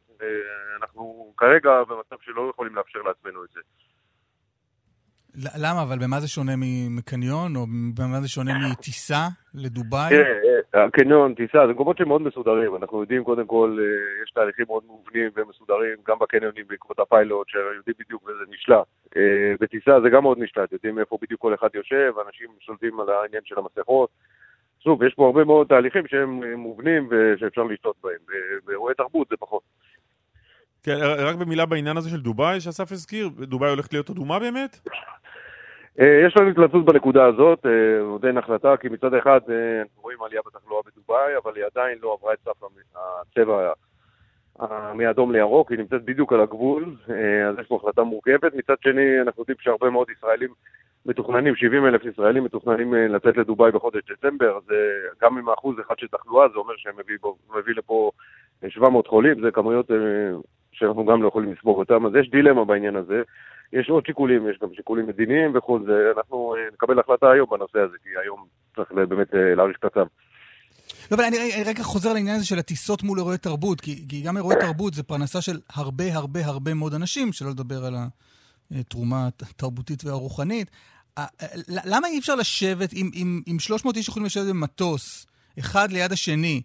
אנחנו כרגע במצב שלא יכולים לאפשר לעצמנו את זה. למה? אבל במה זה שונה מקניון, או במה זה שונה מטיסה לדובאי? אה, הקניון, טיסה, זה מקומות שמאוד מסודרים. אנחנו יודעים, קודם כל, אה, יש תהליכים מאוד מובנים ומסודרים, גם בקניונים בעקבות הפיילוט, שיודעים בדיוק וזה נשלט. אה, בטיסה זה גם מאוד נשלט, יודעים איפה בדיוק כל אחד יושב, אנשים שולטים על העניין של המסכות. שוב, יש פה הרבה מאוד תהליכים שהם מובנים ושאפשר לשתות בהם. באירועי תרבות זה פחות. כן, רק במילה בעניין הזה של דובאי, שאסף הזכיר, דובאי הולכת להיות אדומה באמת? אה, יש לנו התלבטות בנקודה הזאת, אה, עוד אין החלטה, כי מצד אחד אה, אנחנו רואים עלייה בתחלואה בדובאי, אבל היא עדיין לא עברה את סף הצבע מאדום לירוק, היא נמצאת בדיוק על הגבול, אז יש פה החלטה מורכבת. מצד שני, אנחנו יודעים שהרבה מאוד ישראלים מתוכננים, 70 אלף ישראלים מתוכננים לצאת לדובאי בחודש דצמבר, אז גם עם אחוז אחד של תחלואה, זה אומר שהם מביא, בו- מביא לפה אה, 700 חולים, זה כמויות שאנחנו גם לא יכולים לספור אותם, אז יש דילמה בעניין הזה. יש עוד שיקולים, יש גם שיקולים מדיניים וכל זה. אנחנו אה, נקבל החלטה היום בנושא הזה, כי היום צריך באמת אה, להאריך את הצו. לא, אבל אני רגע חוזר לעניין הזה של הטיסות מול אירועי תרבות, כי, כי גם אירועי תרבות זה פרנסה של הרבה הרבה הרבה מאוד אנשים, שלא לדבר על התרומה התרבותית והרוחנית. למה אי אפשר לשבת, אם, אם, אם 300 איש יכולים לשבת במטוס, אחד ליד השני,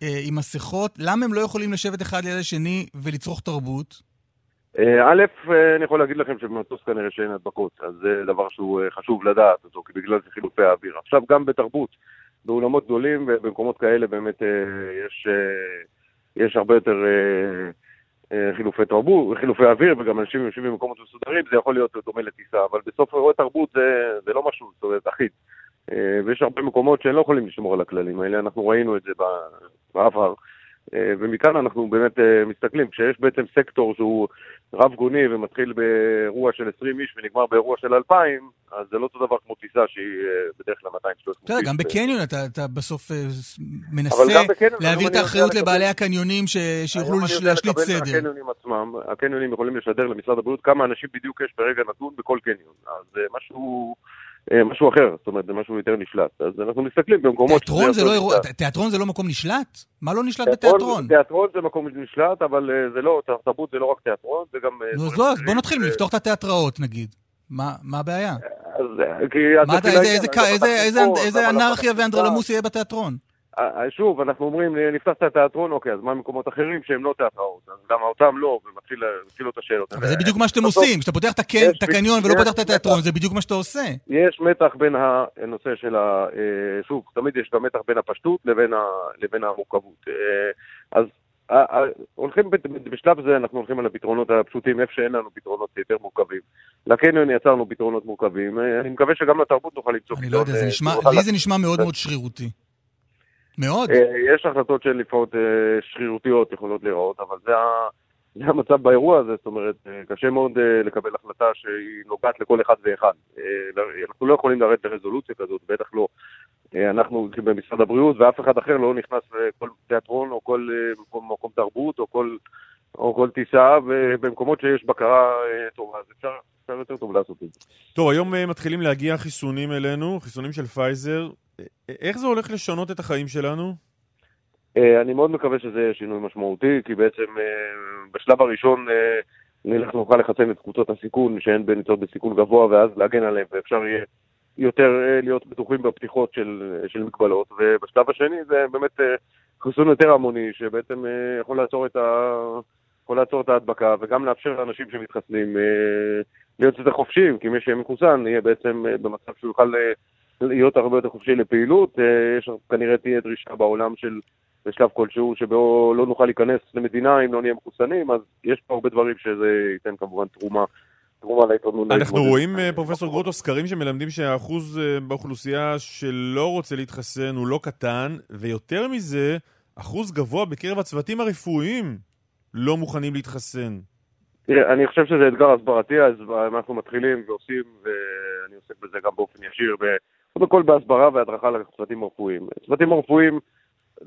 עם מסכות, למה הם לא יכולים לשבת אחד ליד השני ולצרוך תרבות? אה, א', אה, אני יכול להגיד לכם שבמטוס כנראה שאין הדבקות, אז זה דבר שהוא אה, חשוב לדעת אותו, כי בגלל זה חילופי האוויר. עכשיו, גם בתרבות, באולמות גדולים ובמקומות כאלה באמת אה, יש, אה, יש הרבה יותר אה, אה, חילופי תרבות, חילופי אוויר, וגם אנשים יושבים במקומות מסודרים, זה יכול להיות דומה לטיסה, אבל בסוף אירועי תרבות זה, זה לא משהו, זאת אומרת, אחיד. אה, ויש הרבה מקומות שהם לא יכולים לשמור על הכללים האלה, אנחנו ראינו את זה בעבר. אה, ומכאן אנחנו באמת אה, מסתכלים, כשיש בעצם סקטור שהוא רב גוני ומתחיל באירוע של 20 איש ונגמר באירוע של 2,000, אז זה לא אותו דבר כמו טיסה שהיא בדרך כלל 200-300 איש. אתה יודע, גם בקניון אתה, אתה בסוף מנסה להעביר את האחריות לבעלי הקניונים ש... שיוכלו להשליט סדר. מהקניונים עצמם, הקניונים יכולים לשדר למשרד הבריאות כמה אנשים בדיוק יש ברגע נתון בכל קניון. אז משהו, משהו אחר, זאת אומרת, זה משהו יותר נשלט. אז אנחנו מסתכלים במקומות... תיאטרון זה לא אירוע. תיאטרון זה לא מקום נשלט? מה לא נשלט תיאטרון- בתיאטרון? תיאטרון זה מקום נשלט, אבל אה, זה לא, תרבות זה לא רק תיאטרון, זה גם... אה, נו, אז לא, אז. בוא נתחיל אה, לפתוח את התיאטראות נגיד. מה הבעיה? אה, איזה- אנרכיה ואנדרלמוס יהיה בתיאטרון? אה, אה, שוב, אנחנו אומרים, אה, נפתח את התיאטרון, אוקיי, אז מה מקומות אחרים שהם לא תיאטראות? אז למה אותם לא? ומתחיל מתחיל את השאלות. אבל זה בדיוק מה שאתם עושים, כשאתה פותח את את הקניון ולא פותח את התיאטרון. זה בדיוק מה שאתה עושה. יש מתח בין הנושא של ה... שוב, תמיד יש גם מתח בין הפשטות לבין, המורכבות. אז הולכים, בשלב זה אנחנו הולכים על הפתרונות הפשוטים, איפה שאין לנו פתרונות יותר מורכבים. לקניון יצרנו פתרונות מורכבים, אני מקווה שגם לתרבות נוכל למצוא אני לא יודע, לי זה נשמע מאוד מאוד שרירותי. מאוד. אה, יש החלטות לפעמים אה, שרירותיות יכולות להיראות, אבל זה, ה... זה המצב באירוע הזה, זאת אומרת, אה, קשה מאוד לקבל החלטה שהיא נוגעת לכל אחד ואחד. אנחנו לא יכולים לרדת לרזולוציה כזאת, בטח לא. אנחנו במשרד הבריאות, ואף אחד אחר לא נכנס לכל תיאטרון או כל מקום תרבות או כל, או כל טיסה, ובמקומות שיש בקרה אה, טובה, אז אפשר, אפשר יותר טוב לעשות את זה. טוב, היום אה, מתחילים להגיע חיסונים אלינו, חיסונים של פייזר. אה, איך זה הולך לשנות את החיים שלנו? אני מאוד מקווה שזה יהיה שינוי משמעותי, כי בעצם בשלב הראשון נלך נוכל לחסן את קבוצות הסיכון שהן נמצאות בסיכון גבוה, ואז להגן עליהן, ואפשר יהיה יותר להיות בטוחים בפתיחות של, של מגבלות. ובשלב השני זה באמת חיסון יותר המוני, שבעצם יכול לעצור את ה... יכול לעצור את ההדבקה, וגם לאפשר לאנשים שמתחסנים אה, להיות יותר חופשיים, כי מי שיהיה מחוסן יהיה בעצם אה, במצב שהוא יוכל אה, להיות הרבה יותר חופשי לפעילות. יש כנראה תהיה דרישה בעולם של בשלב כלשהו שבו לא נוכל להיכנס למדינה אם לא נהיה מחוסנים, אז יש פה הרבה דברים שזה ייתן כמובן תרומה. אנחנו רואים, פרופסור גרוטו, סקרים שמלמדים שהאחוז באוכלוסייה שלא רוצה להתחסן הוא לא קטן, ויותר מזה, אחוז גבוה בקרב הצוותים הרפואיים לא מוכנים להתחסן. תראה, אני חושב שזה אתגר הסברתי, אז אנחנו מתחילים ועושים, ואני עוסק בזה גם באופן ישיר, קודם כל בהסברה והדרכה לצוותים הרפואיים. צוותים הרפואיים,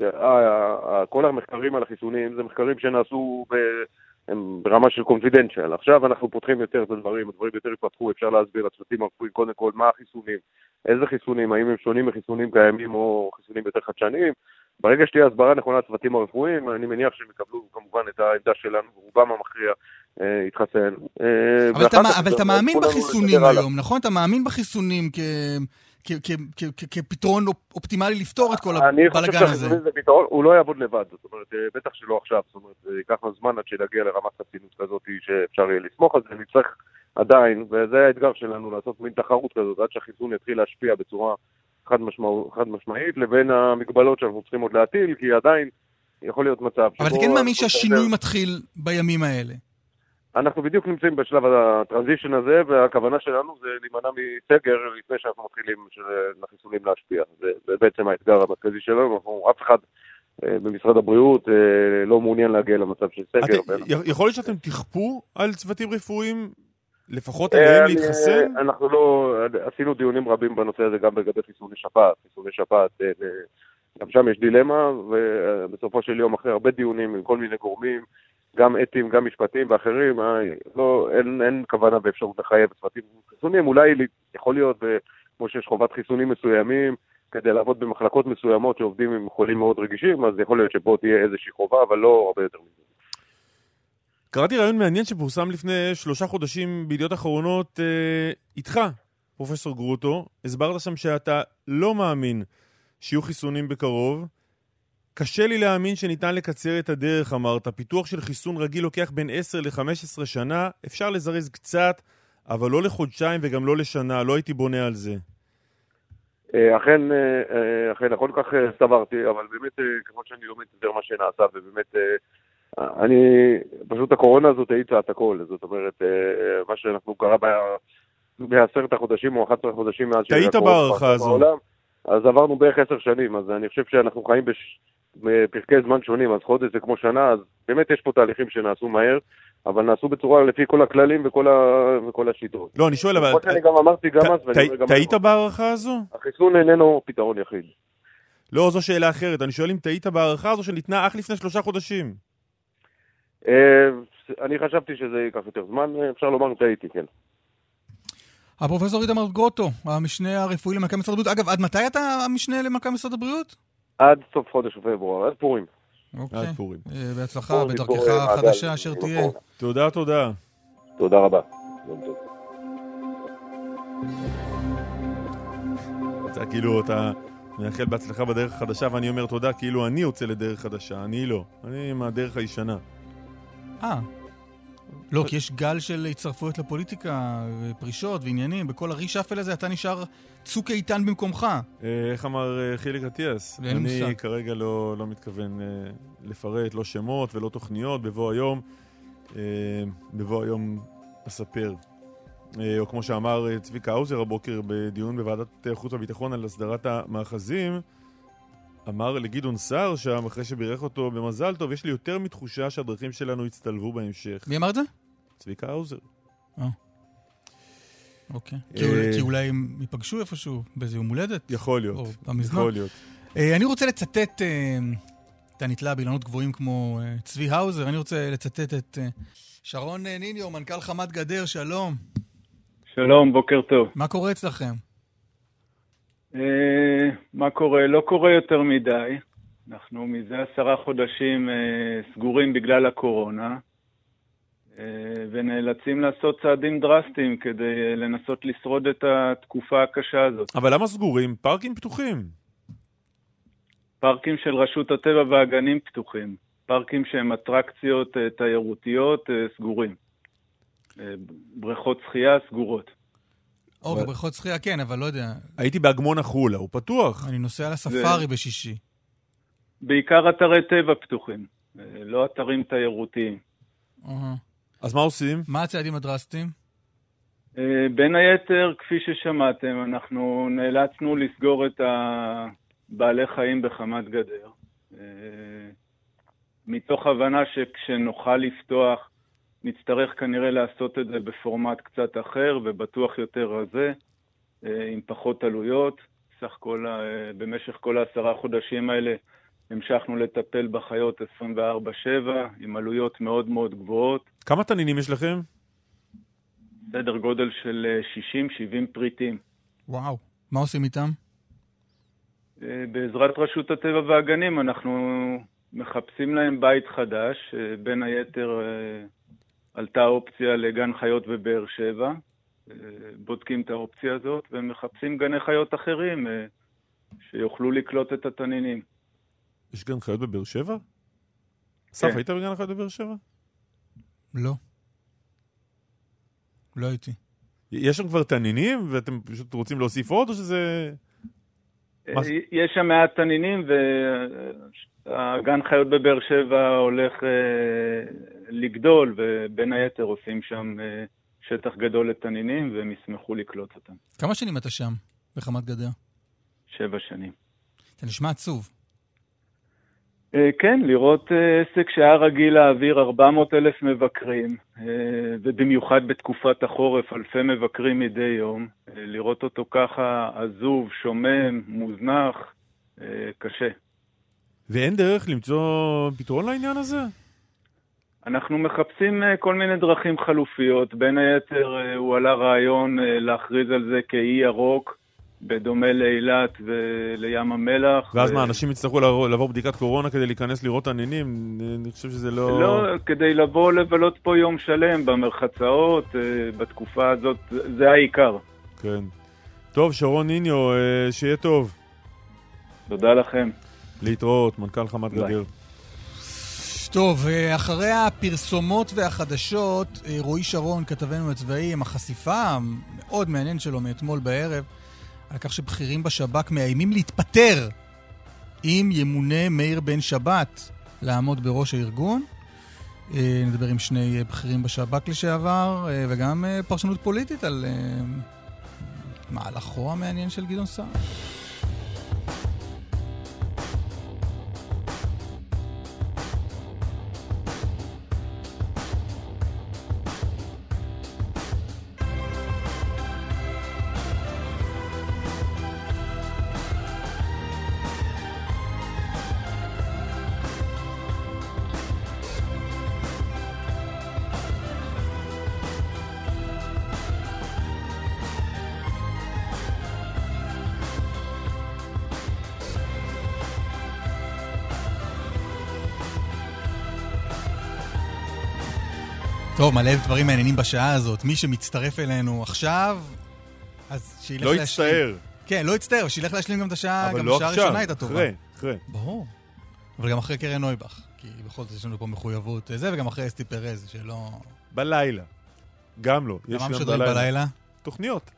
אה, אה, כל המחקרים על החיסונים זה מחקרים שנעשו ב- הם ברמה של קונפידנציאל. עכשיו אנחנו פותחים יותר את הדברים, הדברים יותר יפתחו, אפשר להסביר לצוותים הרפואיים קודם כל מה החיסונים, איזה חיסונים, האם הם שונים מחיסונים קיימים או חיסונים יותר חדשניים. ברגע שתהיה הסברה נכונה לצוותים הרפואיים, אני מניח שהם יקבלו כמובן את העמדה שלנו, רובם המכריע אה, יתחסן. אה, אבל אתה, כך אבל אתה מאמין בחיסונים. היום, נכון? אתה מאמין בחיסונים כ... כפתרון אופ- אופטימלי לפתור את כל אני חושב הבלאגן הזה. שהחיסונים זה פתרון, הוא לא יעבוד לבד, זאת אומרת, אה, בטח שלא עכשיו, זאת אומרת, זה ייקח לנו זמן עד שנגיע לרמת חסינות כזאת שאפשר יהיה לסמוך על זה, נצטרך עדיין, וזה האתגר שלנו, לעשות מין תחרות כזאת, עד שהחיסון יתחיל להשפיע בצורה חד, משמע, חד משמעית, לבין המגבלות שאנחנו צריכים עוד להטיל, כי עדיין יכול להיות מצב אבל אתה כן מאמין שהשינוי נסתדר. מתחיל בימים האלה. אנחנו בדיוק נמצאים בשלב הטרנזישן הזה, והכוונה שלנו זה להימנע מסגר לפני שאנחנו מתחילים של, לחיסונים להשפיע. זה, זה בעצם האתגר המרכזי שלנו, אנחנו, אף אחד אה, במשרד הבריאות אה, לא מעוניין להגיע למצב של סגר. יכול להיות שאתם תכפו על צוותים רפואיים, לפחות אה, עליהם אני- להתחסן? אנחנו לא, עשינו דיונים רבים בנושא הזה גם לגבי חיסוני שפעת. חיסוני שפעת, אה, אה, גם שם יש דילמה, ובסופו של יום, אחרי הרבה דיונים עם כל מיני גורמים, גם אתיים, גם משפטיים ואחרים, אה, לא, אין, אין כוונה ואפשרות לחייב צוותים חיסונים. אולי יכול להיות, אה, כמו שיש חובת חיסונים מסוימים, כדי לעבוד במחלקות מסוימות שעובדים עם חולים מאוד רגישים, אז יכול להיות שפה תהיה איזושהי חובה, אבל לא הרבה יותר מזה. קראתי רעיון מעניין שפורסם לפני שלושה חודשים בידיעות אחרונות אה, איתך, פרופסור גרוטו. הסברת שם שאתה לא מאמין שיהיו חיסונים בקרוב. קשה לי להאמין שניתן לקצר את הדרך, אמרת. פיתוח של חיסון רגיל לוקח בין 10 ל-15 שנה. אפשר לזרז קצת, אבל לא לחודשיים וגם לא לשנה. לא הייתי בונה על זה. אה, אכן, אה, אה, אכן, נכון כך סברתי, אבל באמת, ככל שאני לומד יותר מה שנעשה, ובאמת, אני, פשוט הקורונה הזאת האיצה את הכל, זאת אומרת, אה, מה שאנחנו קרה בעשרת החודשים או 11 חודשים מאז טעית שהקורונה בהערכה הזו. בעולם, אז עברנו בערך עשר שנים, אז אני חושב שאנחנו חיים בש- בפרקי זמן שונים, אז חודש זה כמו שנה, אז באמת יש פה תהליכים שנעשו מהר, אבל נעשו בצורה לפי כל הכללים וכל, ה... וכל השיטות. לא, אני שואל, אבל... כמו שאני גם אמרתי גם אז, ואני אומר גם טעית בהערכה הזו? החיסון איננו פתרון יחיד. לא, זו שאלה אחרת. אני שואל אם טעית בהערכה הזו שניתנה אך לפני שלושה חודשים. אה, אני חשבתי שזה ייקח יותר זמן, אה, אפשר לומר טעיתי, כן. הפרופסור איתמר גרוטו, המשנה הרפואי למנכ"ל משרד הבריאות. אגב, עד מתי אתה המשנה למנכ"ל משרד הבריאות? עד סוף חודש פברואר, עד פורים. אוקיי. עד פורים. אה, בהצלחה בדרכך החדשה אשר תהיה. תודה, תודה. תודה רבה. אתה כאילו, אתה מאחל בהצלחה בדרך החדשה, ואני אומר תודה, כאילו אני יוצא לדרך חדשה, אני לא. אני עם הדרך הישנה. אה. לא, כי יש גל של הצטרפויות לפוליטיקה, פרישות ועניינים, בכל הרישאפל הזה אתה נשאר צוק איתן במקומך. אה, איך אמר אה, חיליק אטיאס? אני. כרגע לא, לא מתכוון אה, לפרט, לא שמות ולא תוכניות, בבוא היום, בבוא היום אספר. או כמו שאמר צביקה האוזר הבוקר בדיון בוועדת חוץ וביטחון על הסדרת המאחזים, אמר לגדעון סער שם, אחרי שבירך אותו במזל טוב, יש לי יותר מתחושה שהדרכים שלנו יצטלבו בהמשך. מי אמר את זה? צביקה האוזר. אוקיי. אה, כי אולי- כי אולי הם ייפגשו איפשהו, באיזה יום הולדת. יכול להיות. או במזנון. יכול להיות. אה, אני רוצה לצטט, אה, אתה נתלה באילנות גבוהים כמו אה, צבי האוזר, אני רוצה לצטט את אה, שרון אה, ניניו, מנכ"ל חמת גדר, שלום. שלום, בוקר טוב. מה קורה אצלכם? אה, מה קורה? לא קורה יותר מדי. אנחנו מזה עשרה חודשים אה, סגורים בגלל הקורונה, אה, ונאלצים לעשות צעדים דרסטיים כדי לנסות לשרוד את התקופה הקשה הזאת. אבל למה סגורים? פארקים פתוחים. פארקים של רשות הטבע והגנים פתוחים. פארקים שהם אטרקציות תיירותיות סגורים. בריכות שחייה סגורות. אוקיי, בריכות שחייה כן, אבל לא יודע. הייתי באגמון החולה, הוא פתוח. אני נוסע לספארי בשישי. בעיקר אתרי טבע פתוחים, אה, לא אתרים תיירותיים. אהה. אז מה עושים? מה הצעדים הדרסטיים? אה, בין היתר, כפי ששמעתם, אנחנו נאלצנו לסגור את הבעלי חיים בחמת גדר, אה, מתוך הבנה שכשנוכל לפתוח, נצטרך כנראה לעשות את זה בפורמט קצת אחר ובטוח יותר רזה, אה, עם פחות עלויות. סך כל, אה, במשך כל העשרה חודשים האלה המשכנו לטפל בחיות 24/7, עם עלויות מאוד מאוד גבוהות, כמה תנינים יש לכם? סדר גודל של אה, 60-70 פריטים. וואו. מה עושים איתם? אה, בעזרת רשות הטבע והגנים אנחנו מחפשים להם בית חדש, אה, בין היתר אה, עלתה אופציה לגן חיות בבאר שבע, אה, בודקים את האופציה הזאת ומחפשים גני חיות אחרים אה, שיוכלו לקלוט את התנינים. יש גן חיות בבאר שבע? אסף, כן. היית בגן החיות בבאר שבע? לא. לא הייתי. יש שם כבר תנינים ואתם פשוט רוצים להוסיף עוד, או שזה... אה, יש שם מעט תנינים והגן חיות בבאר שבע הולך אה, לגדול ובין היתר עושים שם אה, שטח גדול לתנינים והם ישמחו לקלוט אותם. כמה שנים אתה שם, בחמת גדר? שבע שנים. אתה נשמע עצוב. אה, כן, לראות עסק שהיה רגיל להעביר 400 אלף מבקרים, ובמיוחד בתקופת החורף, אלפי מבקרים מדי יום, לראות אותו ככה עזוב, שומם, מוזנח, קשה. ואין דרך למצוא פתרון לעניין הזה? אנחנו מחפשים אה, כל מיני דרכים חלופיות, בין היתר אה, הוא עלה רעיון אה, להכריז על זה כאי ירוק, בדומה לאילת ולים המלח. ואז ו- מה, אנשים יצטרכו לעבור בדיקת קורונה כדי להיכנס לראות תנינים? אני חושב שזה לא... לא, כדי לבוא לבלות פה יום שלם במרחצאות, בתקופה הזאת, זה העיקר. כן. טוב, שרון ניניו, שיהיה טוב. תודה לכם. להתראות, מנכ"ל חמת. גדר. טוב, אה, אחרי הפרסומות והחדשות, אה, רועי שרון, כתבנו הצבאי, עם החשיפה המאוד מעניינת שלו מאתמול בערב, על כך שבכירים בשב"כ מאיימים להתפטר אם ימונה מאיר בן שבת לעמוד בראש הארגון. אה, נדבר עם שני בכירים בשב"כ לשעבר, וגם פרשנות פוליטית על מהלכו המעניין של גדעון סער. טוב, מלא דברים מעניינים בשעה הזאת. מי שמצטרף אלינו עכשיו, אז שילך לא להשלים. יצטער, כן, לא יצטער, שילך להשלים גם את השעה, גם לא השעה הראשונה הייתה טובה. אחרי, אחרי. ברור. אבל גם אחרי קרן נויבך, כי בכל זאת יש לנו פה מחויבות אה, זה, וגם אחרי אסתי פרז, שלא... בלילה. גם לא. יש גם משדרים בלילה? תוכניות.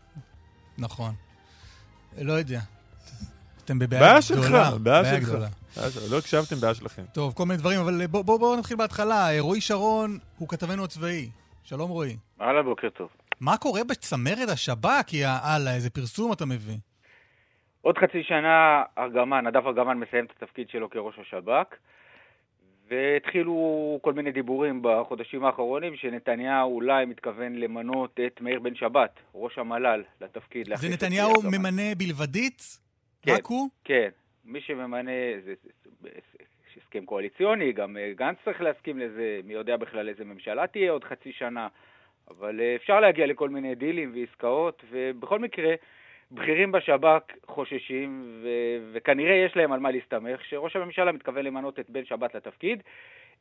נכון. לא יודע. אתם בעיה בבעיה גדולה. בעיה שלך. בעיה שלך. לא הקשבתם, בעיה שלכם. טוב, כל מיני דברים, אבל בואו בוא, בוא נתחיל בהתחלה. אה, רועי שרון הוא כתבנו הצבאי. שלום רועי. הלאה, בוקר טוב. מה קורה בצמרת השב"כ? יא אללה, איזה פרסום אתה מביא. עוד חצי שנה ארגמן, נדב ארגמן מסיים את התפקיד שלו כראש השב"כ, והתחילו כל מיני דיבורים בחודשים האחרונים שנתניהו אולי מתכוון למנות את מאיר בן שבת, ראש המל"ל, לתפקיד. זה נתניהו. ממנה בלבדית? כן. רק הוא? כן, מי שממנה זה, יש הסכם קואליציוני, גם אה, גנץ צריך להסכים לזה, מי יודע בכלל איזה ממשלה תהיה עוד חצי שנה, אבל אה, אפשר להגיע לכל מיני דילים ועסקאות, ובכל מקרה, בכירים בשב"כ חוששים, ו- וכנראה יש להם על מה להסתמך, שראש הממשלה מתכוון למנות את בן שבת לתפקיד.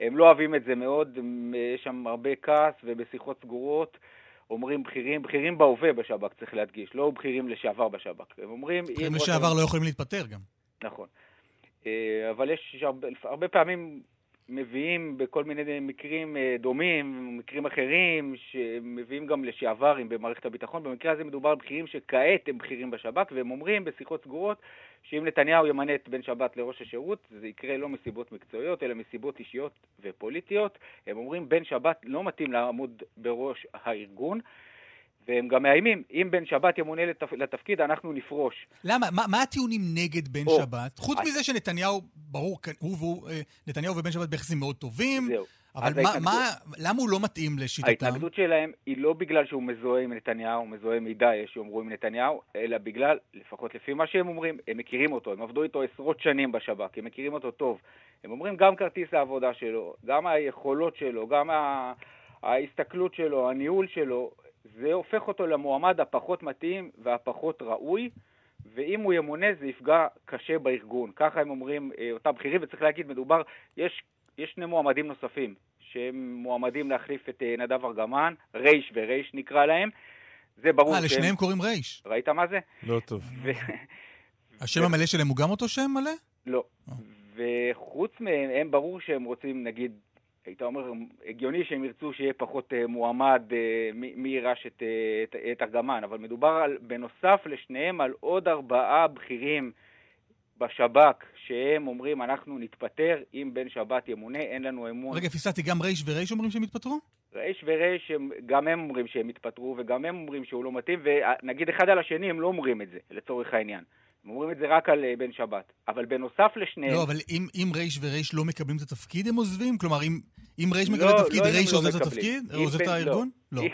הם לא אוהבים את זה מאוד, הם- יש שם הרבה כעס, ובשיחות סגורות אומרים בכירים, בכירים בהווה בשב"כ, צריך להדגיש, לא בכירים לשעבר בשב"כ. הם אומרים... בכירים לשעבר לא יכולים להתפטר גם. נכון. אה, אבל יש הרבה, הרבה פעמים מביאים בכל מיני מקרים אה, דומים, מקרים אחרים, שמביאים גם לשעברים במערכת הביטחון. במקרה הזה מדובר על בכירים שכעת הם בכירים בשב"כ, והם אומרים בשיחות סגורות שאם נתניהו ימנה את בן שבת לראש השירות, זה יקרה לא מסיבות מקצועיות, אלא מסיבות אישיות ופוליטיות. הם אומרים בן שבת לא מתאים לעמוד בראש הארגון. והם גם מאיימים, אם בן שבת ימונה לתפ... לתפקיד, אנחנו נפרוש. למה? מה, מה הטיעונים נגד בן או, שבת? חוץ אז- מזה שנתניהו, ברור, כן, הוא והוא, אה, נתניהו ובן שבת ביחסים מאוד טובים, זהו. אבל מה, ההתנגדות- מה, למה הוא לא מתאים לשיטתם? ההתנגדות שלהם היא לא בגלל שהוא מזוהה עם נתניהו, מזוהה מדי, יש שיאמרו עם נתניהו, אלא בגלל, לפחות לפי מה שהם אומרים, הם מכירים אותו, הם עבדו איתו עשרות שנים בשב"כ, הם מכירים אותו טוב. הם אומרים גם כרטיס העבודה שלו, גם היכולות שלו, גם ה... ההסתכלות שלו, הניהול שלו, זה הופך אותו למועמד הפחות מתאים והפחות ראוי, ואם הוא ימונה זה יפגע קשה בארגון. ככה הם אומרים אה, אותם בכירים, וצריך להגיד, מדובר, יש, יש שני מועמדים נוספים, שהם מועמדים להחליף את אה, נדב ארגמן, רייש ורייש נקרא להם. זה ברור אה, שהם... לשניהם קוראים רייש. ראית מה זה? לא טוב. ו... השם המלא שלהם הוא גם אותו שם מלא? לא. וחוץ מהם, הם ברור שהם רוצים, נגיד, היית אומר, הגיוני שהם ירצו שיהיה פחות אה, מועמד, אה, מי יירש את, אה, את, את ארגמן, אבל מדובר על, בנוסף לשניהם על עוד ארבעה בכירים בשב"כ, שהם אומרים, אנחנו נתפטר אם בן שבת ימונה, אין לנו אמון. רגע, פיסטי, גם רייש ורייש אומרים שהם התפטרו? רייש ורייש, הם, גם הם אומרים שהם התפטרו, וגם הם אומרים שהוא לא מתאים, ונגיד אחד על השני הם לא אומרים את זה, לצורך העניין. הם אומרים את זה רק על אה, בן שבת. אבל בנוסף לשניהם... לא, אבל אם, אם רייש ורייש לא מקבלים את התפקיד, הם עוזבים? כלומר, אם, אם רייש לא, מקבל את התפקיד, לא, רייש לא עוזב את מקבלים. התפקיד? אם עוזב את הארגון? לא. לא.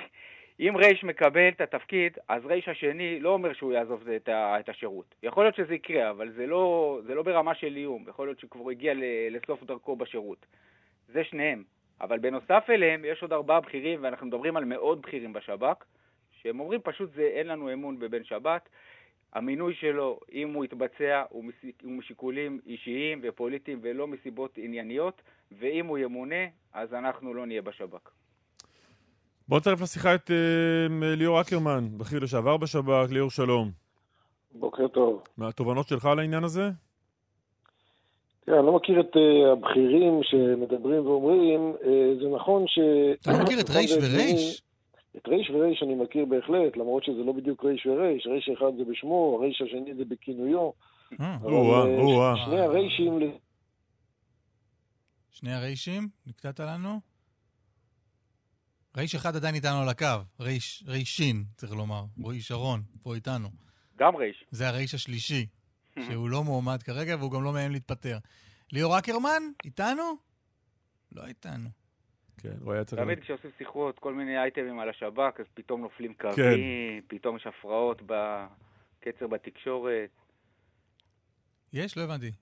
אם רייש מקבל את התפקיד, אז רייש השני לא אומר שהוא יעזוב את, ה, את השירות. יכול להיות שזה יקרה, אבל זה לא, זה לא ברמה של איום. יכול להיות שכבר הגיע ל, לסוף דרכו בשירות. זה שניהם. אבל בנוסף אליהם, יש עוד ארבעה בכירים, ואנחנו מדברים על מאות בכירים בשב"כ, שהם אומרים פשוט זה אין לנו אמון בבן שבת. המינוי שלו, אם הוא יתבצע, הוא, משיקולים אישיים ופוליטיים ולא מסיבות ענייניות, ואם הוא ימונה, אז אנחנו לא נהיה בשב"כ. בוא נצטרף לשיחה את אה, ליאור אקרמן, בכיר לשעבר בשב"כ, ליאור שלום. בוקר טוב. מה התובנות שלך על העניין הזה? תראה, אני לא מכיר את uh, הבכירים שמדברים ואומרים, uh, זה נכון ש... אתה לא מכיר את רייש ורייש? את רייש ורייש אני מכיר בהחלט, למרות שזה לא בדיוק רייש ורייש. רייש אחד זה בשמו, הרייש השני זה בכינויו. או-אה, אה, או-אה. שני הריישים... שני הריישים? נקטעת לנו? רייש אחד עדיין איתנו על הקו, רייש, ריישין, צריך לומר. רועי שרון, פה איתנו. גם רייש. זה הרייש השלישי, שהוא לא מועמד כרגע והוא גם לא מאיים להתפטר. ליאור אקרמן, איתנו? לא איתנו. כן, הוא היה צריך... תמיד כשעושים שיחות, כל מיני אייטמים על השב"כ, אז פתאום נופלים כן. קווים, פתאום יש הפרעות בקצר בתקשורת. יש? לא הבנתי.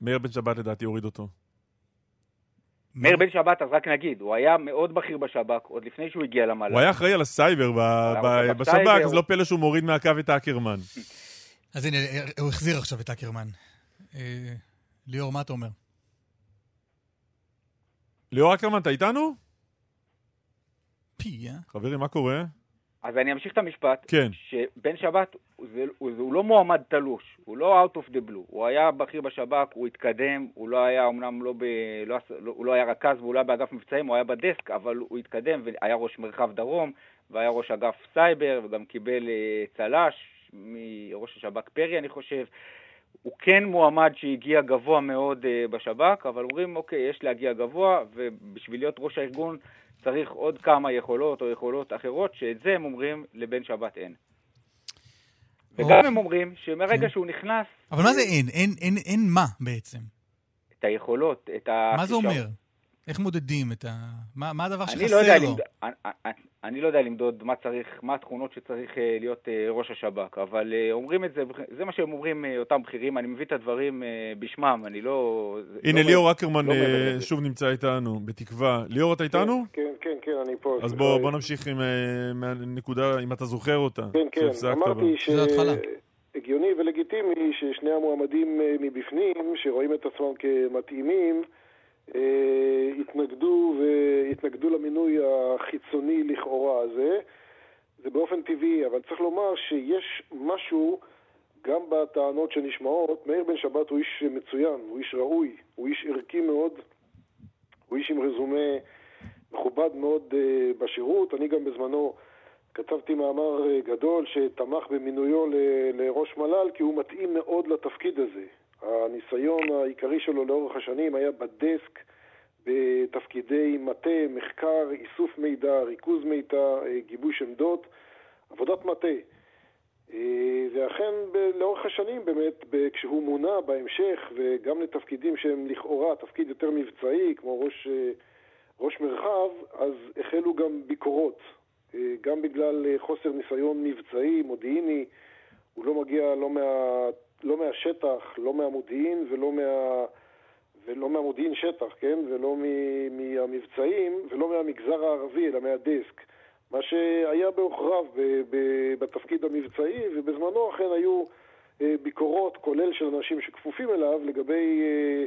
מאיר? בן- שבת לדעתי הוריד אותו. מאיר בן שבת, אז רק נגיד, הוא היה מאוד בכיר בשב"כ, עוד לפני שהוא הגיע למל"ל. הוא היה אחראי על הסייבר בשב"כ, אז לא פלא שהוא מוריד מהקו את אקרמן. אז הנה, הוא החזיר עכשיו את אקרמן. אה, ליאור, מה אתה אומר? ליאור אקרמן, אתה איתנו? פי, אה? חברים, מה קורה? אז אני אמשיך את המשפט. כן. שבן שבת הוא, זה, הוא, הוא לא מועמד תלוש, הוא לא out of the blue. הוא היה בכיר בשב"כ, הוא התקדם, הוא לא היה, אמנם לא ב... לא, לא, הוא לא היה רכז והוא לא היה באגף מבצעים, הוא היה בדסק, אבל הוא התקדם והיה ראש מרחב דרום, והיה ראש אגף סייבר, וגם קיבל אה, צל"ש מראש השב"כ פרי, אני חושב. הוא כן מועמד שהגיע גבוה מאוד uh, בשב"כ, אבל אומרים, אוקיי, יש להגיע גבוה, ובשביל להיות ראש הארגון צריך עוד כמה יכולות או יכולות אחרות, שאת זה הם אומרים לבן שבת אין. וגם הם אומרים שמרגע שהוא נכנס, אבל מה זה אין? אין, אין, אין מה בעצם? את היכולות, את ה... מה זה אומר? איך מודדים את ה... מה, מה הדבר אני לא, יודע שחסר לו? למד... אני, אני, אני לא יודע למדוד מה צריך, מה התכונות שצריך אה, להיות אה, ראש השב"כ, אבל אה, אומרים את זה, זה מה שהם אומרים אותם בכירים, אני מביא את הדברים בשמם, אני לא... הנה, לא ליאור אקרמן לא. שוב נמצא איתנו, בתקווה. ליאור, אתה איתנו? כן, כן, כן, אני פה. אז. בוא בוא נמשיך עם מהנקודה, אם אתה זוכר אותה. כן, כן. אמרתי שהגיוני ולגיטימי ששני המועמדים מבפנים, שרואים את עצמם כמתאימים, אה, התנגדו והתנגדו למינוי החיצוני לכאורה הזה. זה באופן טבעי, אבל צריך לומר שיש משהו גם בטענות שנשמעות. מאיר בן שבת הוא איש מצוין, הוא איש ראוי, הוא איש ערכי מאוד, הוא איש עם רזומה מכובד מאוד אה, בשירות. אני גם בזמנו כתבתי מאמר אה, גדול שתמך במינויו לראש מל"ל כי הוא מתאים מאוד לתפקיד הזה. הניסיון העיקרי שלו לאורך השנים היה בדסק, בתפקידי מטה, מחקר, איסוף מידע, ריכוז מידע, אה, גיבוש עמדות, עבודת מטה. אה, ואכן לאורך השנים באמת, כשהוא מונה בהמשך וגם לתפקידים שהם לכאורה תפקיד יותר מבצעי, כמו ראש אה, ראש מרחב, אז החלו גם ביקורות, גם בגלל חוסר ניסיון מבצעי, מודיעיני, הוא לא מגיע לא, מה, לא מהשטח, לא מהמודיעין ולא, מה, ולא מהמודיעין שטח, כן? ולא מ, מהמבצעים ולא מהמגזר הערבי, אלא מהדסק. מה שהיה בעוכריו בתפקיד המבצעי, ובזמנו אכן היו אה, ביקורות, כולל של אנשים שכפופים אליו, לגבי אה,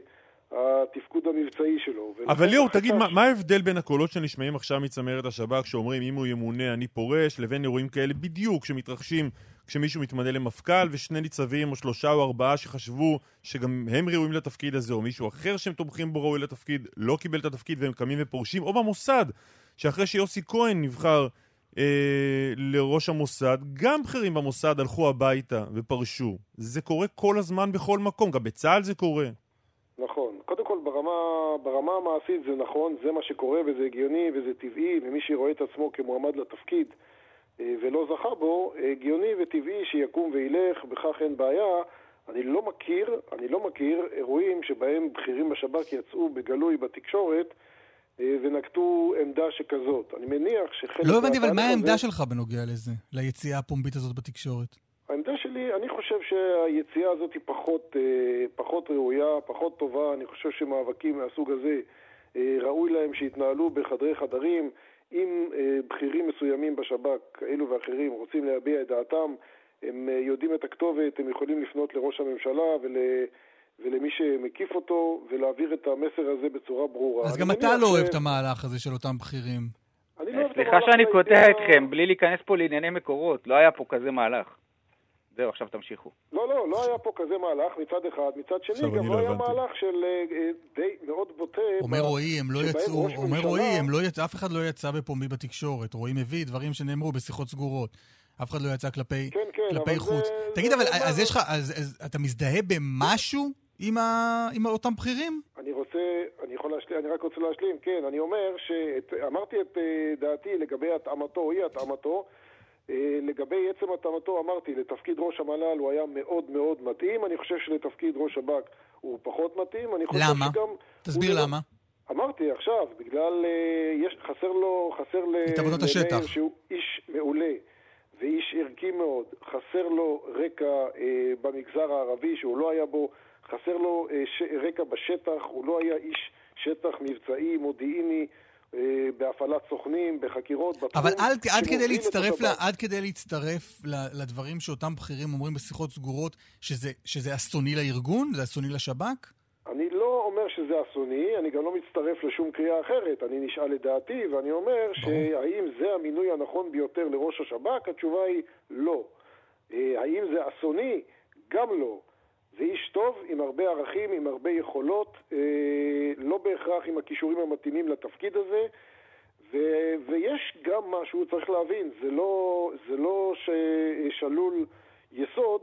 התפקוד המבצעי שלו. אבל ליאור, החשש- תגיד, מה, מה ההבדל בין הקולות שנשמעים עכשיו מצמרת השב"כ, שאומרים אם הוא ימונה אני פורש, לבין אירועים כאלה בדיוק שמתרחשים כשמישהו מתמנה למפכ"ל, ושני ניצבים או שלושה או ארבעה שחשבו שגם הם ראויים לתפקיד הזה, או מישהו אחר שהם תומכים בו ראוי לתפקיד, לא קיבל את התפקיד והם קמים ופורשים, או במוסד, שאחרי שיוסי כהן נבחר אה, לראש המוסד, גם בכירים במוסד הלכו הביתה ופרשו. זה קורה כל הזמן בכל מקום, גם בצה"ל זה קורה. נכון. קודם כל, ברמה, ברמה המעשית זה נכון, זה מה שקורה וזה הגיוני וזה טבעי, ומי שרואה את עצמו כמועמד לתפקיד אה, ולא זכה בו, הגיוני וטבעי שיקום וילך, בכך אין בעיה. אני לא מכיר, אני לא מכיר אירועים שבהם בכירים בשב"כ יצאו בגלוי בתקשורת אה, ונקטו עמדה שכזאת. אני מניח שחלק... לא הבנתי, אבל מה הזה- העמדה שלך בנוגע לזה? ליציאה הפומבית הזאת בתקשורת? העמדה שלי, אני חושב שהיציאה הזאת היא פחות, אה, פחות ראויה, פחות טובה. אני חושב שמאבקים מהסוג הזה, אה, ראוי להם שיתנהלו בחדרי חדרים. אם אה, בכירים מסוימים בשב"כ, כאלו ואחרים, רוצים להביע את דעתם, הם יודעים את הכתובת, הם יכולים לפנות לראש הממשלה ול... ולמי שמקיף אותו, ולהעביר את המסר הזה בצורה ברורה. אז גם אתה לא ש- אוהב את המהלך הזה של אותם בכירים. אני לא אוהב את סליחה שאני קוטע אתכם, בלי להיכנס פה לענייני מקורות. לא היה פה כזה מהלך. זהו, עכשיו תמשיכו. לא, לא, לא היה פה כזה מהלך מצד אחד. מצד שני, גם לא לא היה. מהלך של אה, אה, די מאוד בוטה. אומר רועי, הם לא יצאו, אומר רועי, הם לא יצא, אף אחד לא יצא בפומבי בתקשורת. רועי מביא דברים שנאמרו בשיחות סגורות. אף אחד לא יצא כלפי, כן, כן, כלפי אבל חוץ. זה- תגיד, זה אבל לא אז מה- יש לך, אז, אז אתה מזדהה במשהו עם, ה, עם אותם בכירים? אני רוצה, אני יכול להשלים, אני רק רוצה להשלים, כן, אני אומר שאמרתי את אה, דעתי לגבי התאמתו או אי התאמתו. אה, לגבי עצם התאמתו, אמרתי, לתפקיד ראש המל"ל הוא היה מאוד מאוד מתאים, אני חושב שלתפקיד ראש שב"כ הוא פחות מתאים, אני חושב למה? שגם... תסביר הוא- למה. אמרתי עכשיו, בגלל, אה, יש, חסר לו, חסר ל... למאיר השטח. שהוא איש מעולה ואיש ערכי מאוד, חסר לו רקע אה, במגזר הערבי שהוא לא היה בו, חסר לו אה, ש... רקע בשטח, הוא לא היה איש שטח מבצעי, מודיעיני, בהפעלת סוכנים, בחקירות, בתחום אבל עד, שמוביל כדי להצטרף ל, השב"כ. עד כדי להצטרף לדברים שאותם בכירים אומרים בשיחות סגורות, שזה, שזה אסוני לארגון? זה אסוני לשב"כ? אני לא אומר שזה אסוני, אני גם לא מצטרף לשום קריאה אחרת. אני נשאל את דעתי, ואני אומר שהאם זה המינוי הנכון ביותר לראש השב"כ? התשובה היא לא. אה, האם זה אסוני? גם לא. זה איש טוב, עם הרבה ערכים, עם הרבה יכולות, אה, לא בהכרח עם הכישורים המתאימים לתפקיד הזה. ו- ויש גם משהו, צריך להבין, זה לא, זה לא ששלול יסוד,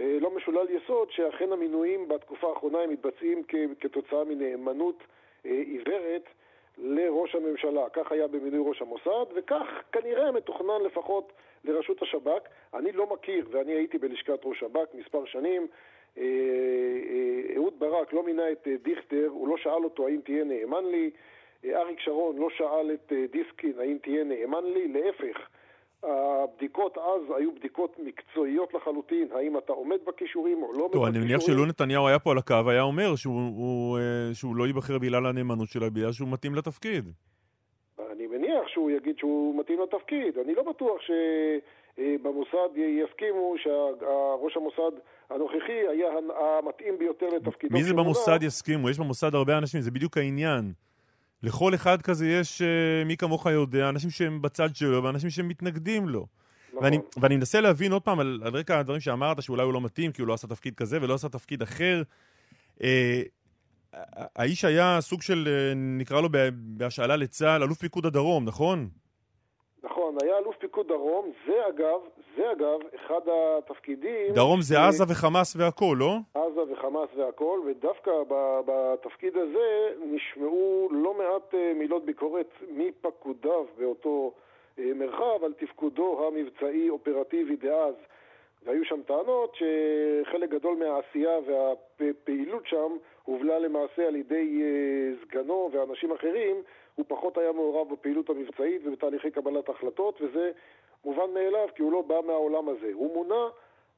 אה, לא משולל יסוד, שאכן המינויים בתקופה האחרונה הם מתבצעים כ- כתוצאה מנאמנות אה, עיוורת לראש הממשלה. כך היה במינוי ראש המוסד, וכך כנראה מתוכנן לפחות לראשות השב"כ. אני לא מכיר, ואני הייתי בלשכת ראש שב"כ מספר שנים, אהוד ברק לא מינה את אה, דיכטר, הוא לא שאל אותו האם תהיה נאמן לי, אה, אריק שרון לא שאל את אה, דיסקין האם תהיה נאמן לי, להפך. הבדיקות אז היו בדיקות מקצועיות לחלוטין, האם אתה עומד בכישורים או לא עומד טוב, בכישורים. אני מניח שלו נתניהו היה פה על הקו, היה אומר שהוא, הוא, אה, שהוא לא ייבחר בגלל הנאמנות שלו, בגלל שהוא מתאים לתפקיד. אני מניח שהוא יגיד שהוא מתאים לתפקיד. אני לא בטוח שבמוסד יסכימו שראש המוסד הנוכחי היה המתאים ביותר לתפקידו. מי זה. במוסד יסכימו? יש במוסד הרבה אנשים, זה בדיוק העניין. לכל אחד כזה יש, אה, מי כמוך יודע, אנשים שהם בצד שלו ואנשים שהם מתנגדים לו. נכון. ואני, ואני מנסה להבין עוד פעם על, על רקע הדברים שאמרת, שאולי הוא לא מתאים, כי הוא לא עשה תפקיד כזה ולא עשה תפקיד אחר. אה, האיש היה סוג של, אה, נקרא לו בה- בהשאלה לצה"ל, אלוף פיקוד הדרום, נכון? נכון, היה אלוף פיקוד דרום, זה אגב, זה אגב, אחד התפקידים... דרום זה עזה וחמאס והכול, לא? עזה וחמאס והכל, ודווקא בתפקיד הזה נשמעו לא מעט אה, מילות ביקורת מפקודיו באותו אה, מרחב על תפקודו המבצעי-אופרטיבי דאז. והיו שם טענות שחלק גדול מהעשייה והפעילות שם הובלה למעשה על ידי אה, סגנו ואנשים אחרים, הוא פחות היה מעורב בפעילות המבצעית ובתהליכי קבלת החלטות, וזה מובן מאליו, כי הוא לא בא מהעולם הזה. הוא מונה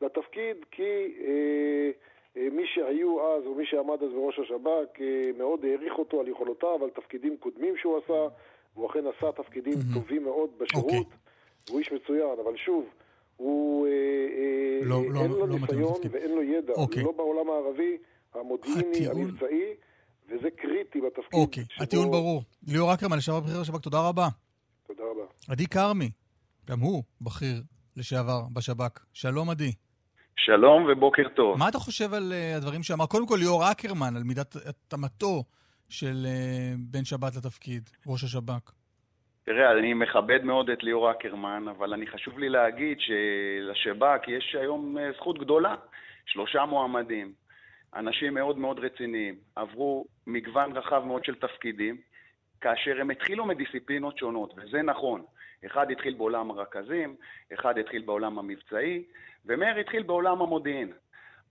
לתפקיד כי אה, אה, מי שהיו אז, או מי שעמד אז בראש השב"כ, אה, מאוד העריך אותו על יכולותיו, על תפקידים קודמים שהוא עשה, והוא אכן עשה תפקידים טובים מאוד בשירות. אוקיי. הוא איש מצוין, אבל שוב, הוא, אה, אה, לא- לא- אין לו לא ניסיון. ואין לו ידע, אוקיי. לא בעולם הערבי, המודיעיני, הטיעון- המבצעי, וזה קריטי בתפקיד. אוקיי, שבו- הטיעון ברור. ליאור אקרמן, לשעבר בכיר השב"כ, תודה רבה. תודה רבה. עדי כרמי, גם הוא בכיר לשעבר בשב"כ. שלום, עדי. שלום ובוקר טוב. מה אתה חושב על אה, הדברים שאמר, קודם כל ליאור אקרמן, על מידת התאמתו של אה, בן שבת לתפקיד, ראש השב"כ? תראה, אני מכבד מאוד את ליאור אקרמן, אבל אני חשוב לי להגיד שלשב"כ יש היום אה, זכות גדולה. שלושה מועמדים, אנשים מאוד מאוד רציניים, עברו מגוון רחב מאוד של תפקידים, כאשר הם התחילו מדיסציפלינות שונות, וזה נכון. אחד התחיל בעולם הרכזים, אחד התחיל בעולם המבצעי, ומאיר התחיל בעולם המודיעין.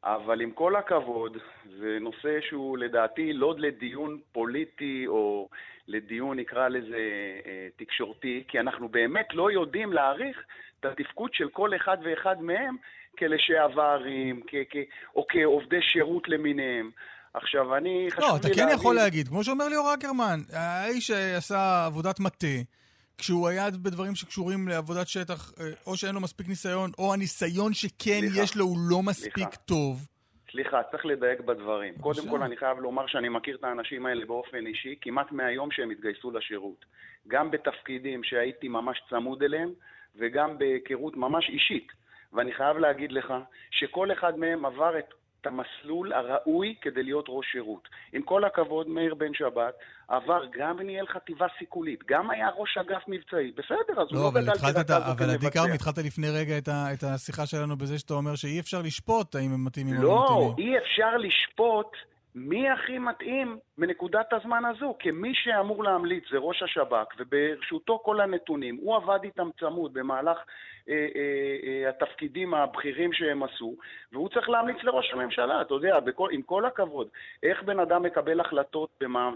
אבל עם כל הכבוד, זה נושא שהוא לדעתי לא לדיון פוליטי או לדיון, נקרא לזה, אה, תקשורתי, כי אנחנו באמת לא יודעים להעריך את התפקוד של כל אחד ואחד מהם כלשעברים, כ- כ- או כעובדי שירות למיניהם. עכשיו, אני חשוב לא, לי אתה להגיד... כן יכול להגיד, כמו שאומר ליאור אקרמן, האיש שעשה עבודת מטה, כשהוא היה בדברים שקשורים לעבודת שטח, אה, או שאין לו מספיק ניסיון, או הניסיון שכן סליחה, יש לו הוא לא מספיק סליחה. טוב. סליחה, צריך לדייק בדברים. בבקשה. קודם כל, אני חייב לומר שאני מכיר את האנשים האלה באופן אישי כמעט מהיום שהם התגייסו לשירות. גם בתפקידים שהייתי ממש צמוד אליהם, וגם בהיכרות ממש אישית. ואני חייב להגיד לך שכל אחד מהם עבר את את המסלול הראוי כדי להיות ראש שירות. עם כל הכבוד, מאיר בן שבת עבר גם ניהל חטיבה סיכולית, גם היה ראש אגף מבצעי. בסדר, אז הוא לא, לא גדל כדקה הזו אבל עדי. כרמי, התחלת לפני רגע את ה- את השיחה שלנו בזה שאתה אומר שאי אפשר לשפוט האם הם מתאימים או לא לא, מתאימים. אי אפשר לשפוט מי הכי מתאים בנקודת הזמן הזו, כי מי שאמור להמליץ זה ראש השב"כ, וברשותו כל הנתונים. הוא עבד איתם צמוד במהלך אה, אה, אה, התפקידים הבכירים שהם עשו, והוא צריך להמליץ לראש הממשלה, אתה יודע, בכל, עם כל הכבוד. איך בן אדם מקבל החלטות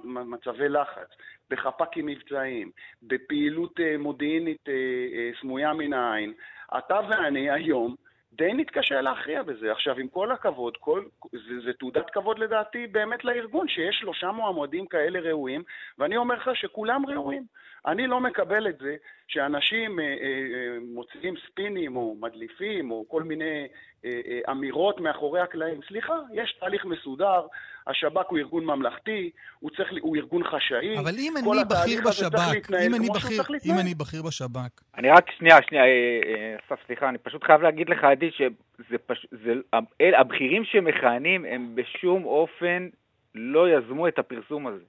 במצבי לחץ, בחפ"קים מבצעיים, בפעילות אה, מודיעינית אה, אה, סמויה מן העין, אתה ואני היום די נתקשה להכריע בזה. עכשיו, עם כל הכבוד, כל, זה, זה תעודת כבוד לדעתי באמת לארגון, שיש שלושה מועמדים כאלה ראויים, ואני אומר לך שכולם ראויים. אני לא מקבל את זה שאנשים אה, אה, אה, מוציאים ספינים או מדליפים או כל מיני אמירות מאחורי הקלעים. סליחה, יש תהליך מסודר, השב"כ הוא ארגון ממלכתי, הוא, צריך, הוא ארגון חשאי. אבל אם אני בכיר בשב"כ, אם אני בכיר- אם. אני בכיר בשב"כ, אני רק, שנייה, שנייה, אה, אה, אסף, סליחה, אני פשוט חייב להגיד לך, עדי, שזה פשוט, זה, אל- הבכירים שמכהנים הם בשום אופן לא יזמו את הפרסום הזה.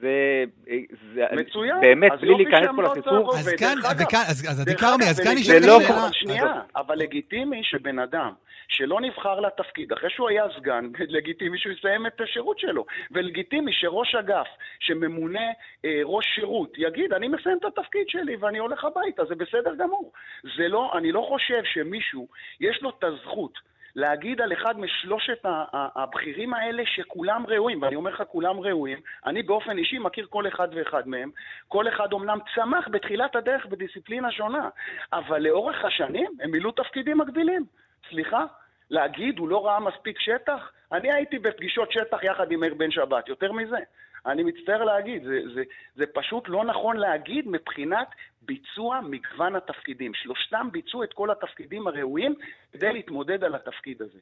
זה, אה, זה מצוין. באמת, בלי יופי להיכנס פה לא לסיפור, צעקו, אז כאן, וכאן, אז אז עדי כרמי, אז כאן נשאלת זה לא השאלה... שנייה, אבל לגיטימי שבן אדם שלא נבחר לתפקיד, אחרי שהוא היה סגן, לגיטימי שהוא יסיים את השירות שלו. ולגיטימי שראש אגף שממונה אה, ראש שירות יגיד, אני מסיים את התפקיד שלי ואני הולך הביתה, זה בסדר גמור. זה לא, אני לא חושב שמישהו, יש לו את הזכות להגיד על אחד משלושת הבכירים האלה שכולם ראויים, ואני אומר לך כולם ראויים, אני באופן אישי מכיר כל אחד ואחד מהם, כל אחד אומנם צמח בתחילת הדרך בדיסציפלינה שונה, אבל לאורך השנים הם מילאו תפקידים מקבילים. סליחה? להגיד הוא לא ראה מספיק שטח? אני הייתי בפגישות שטח יחד עם מאיר בן שבת, יותר מזה. אני מצטער להגיד, זה, זה, זה פשוט לא נכון להגיד מבחינת ביצוע מגוון התפקידים. שלושתם ביצעו את כל התפקידים הראויים כדי להתמודד על התפקיד הזה.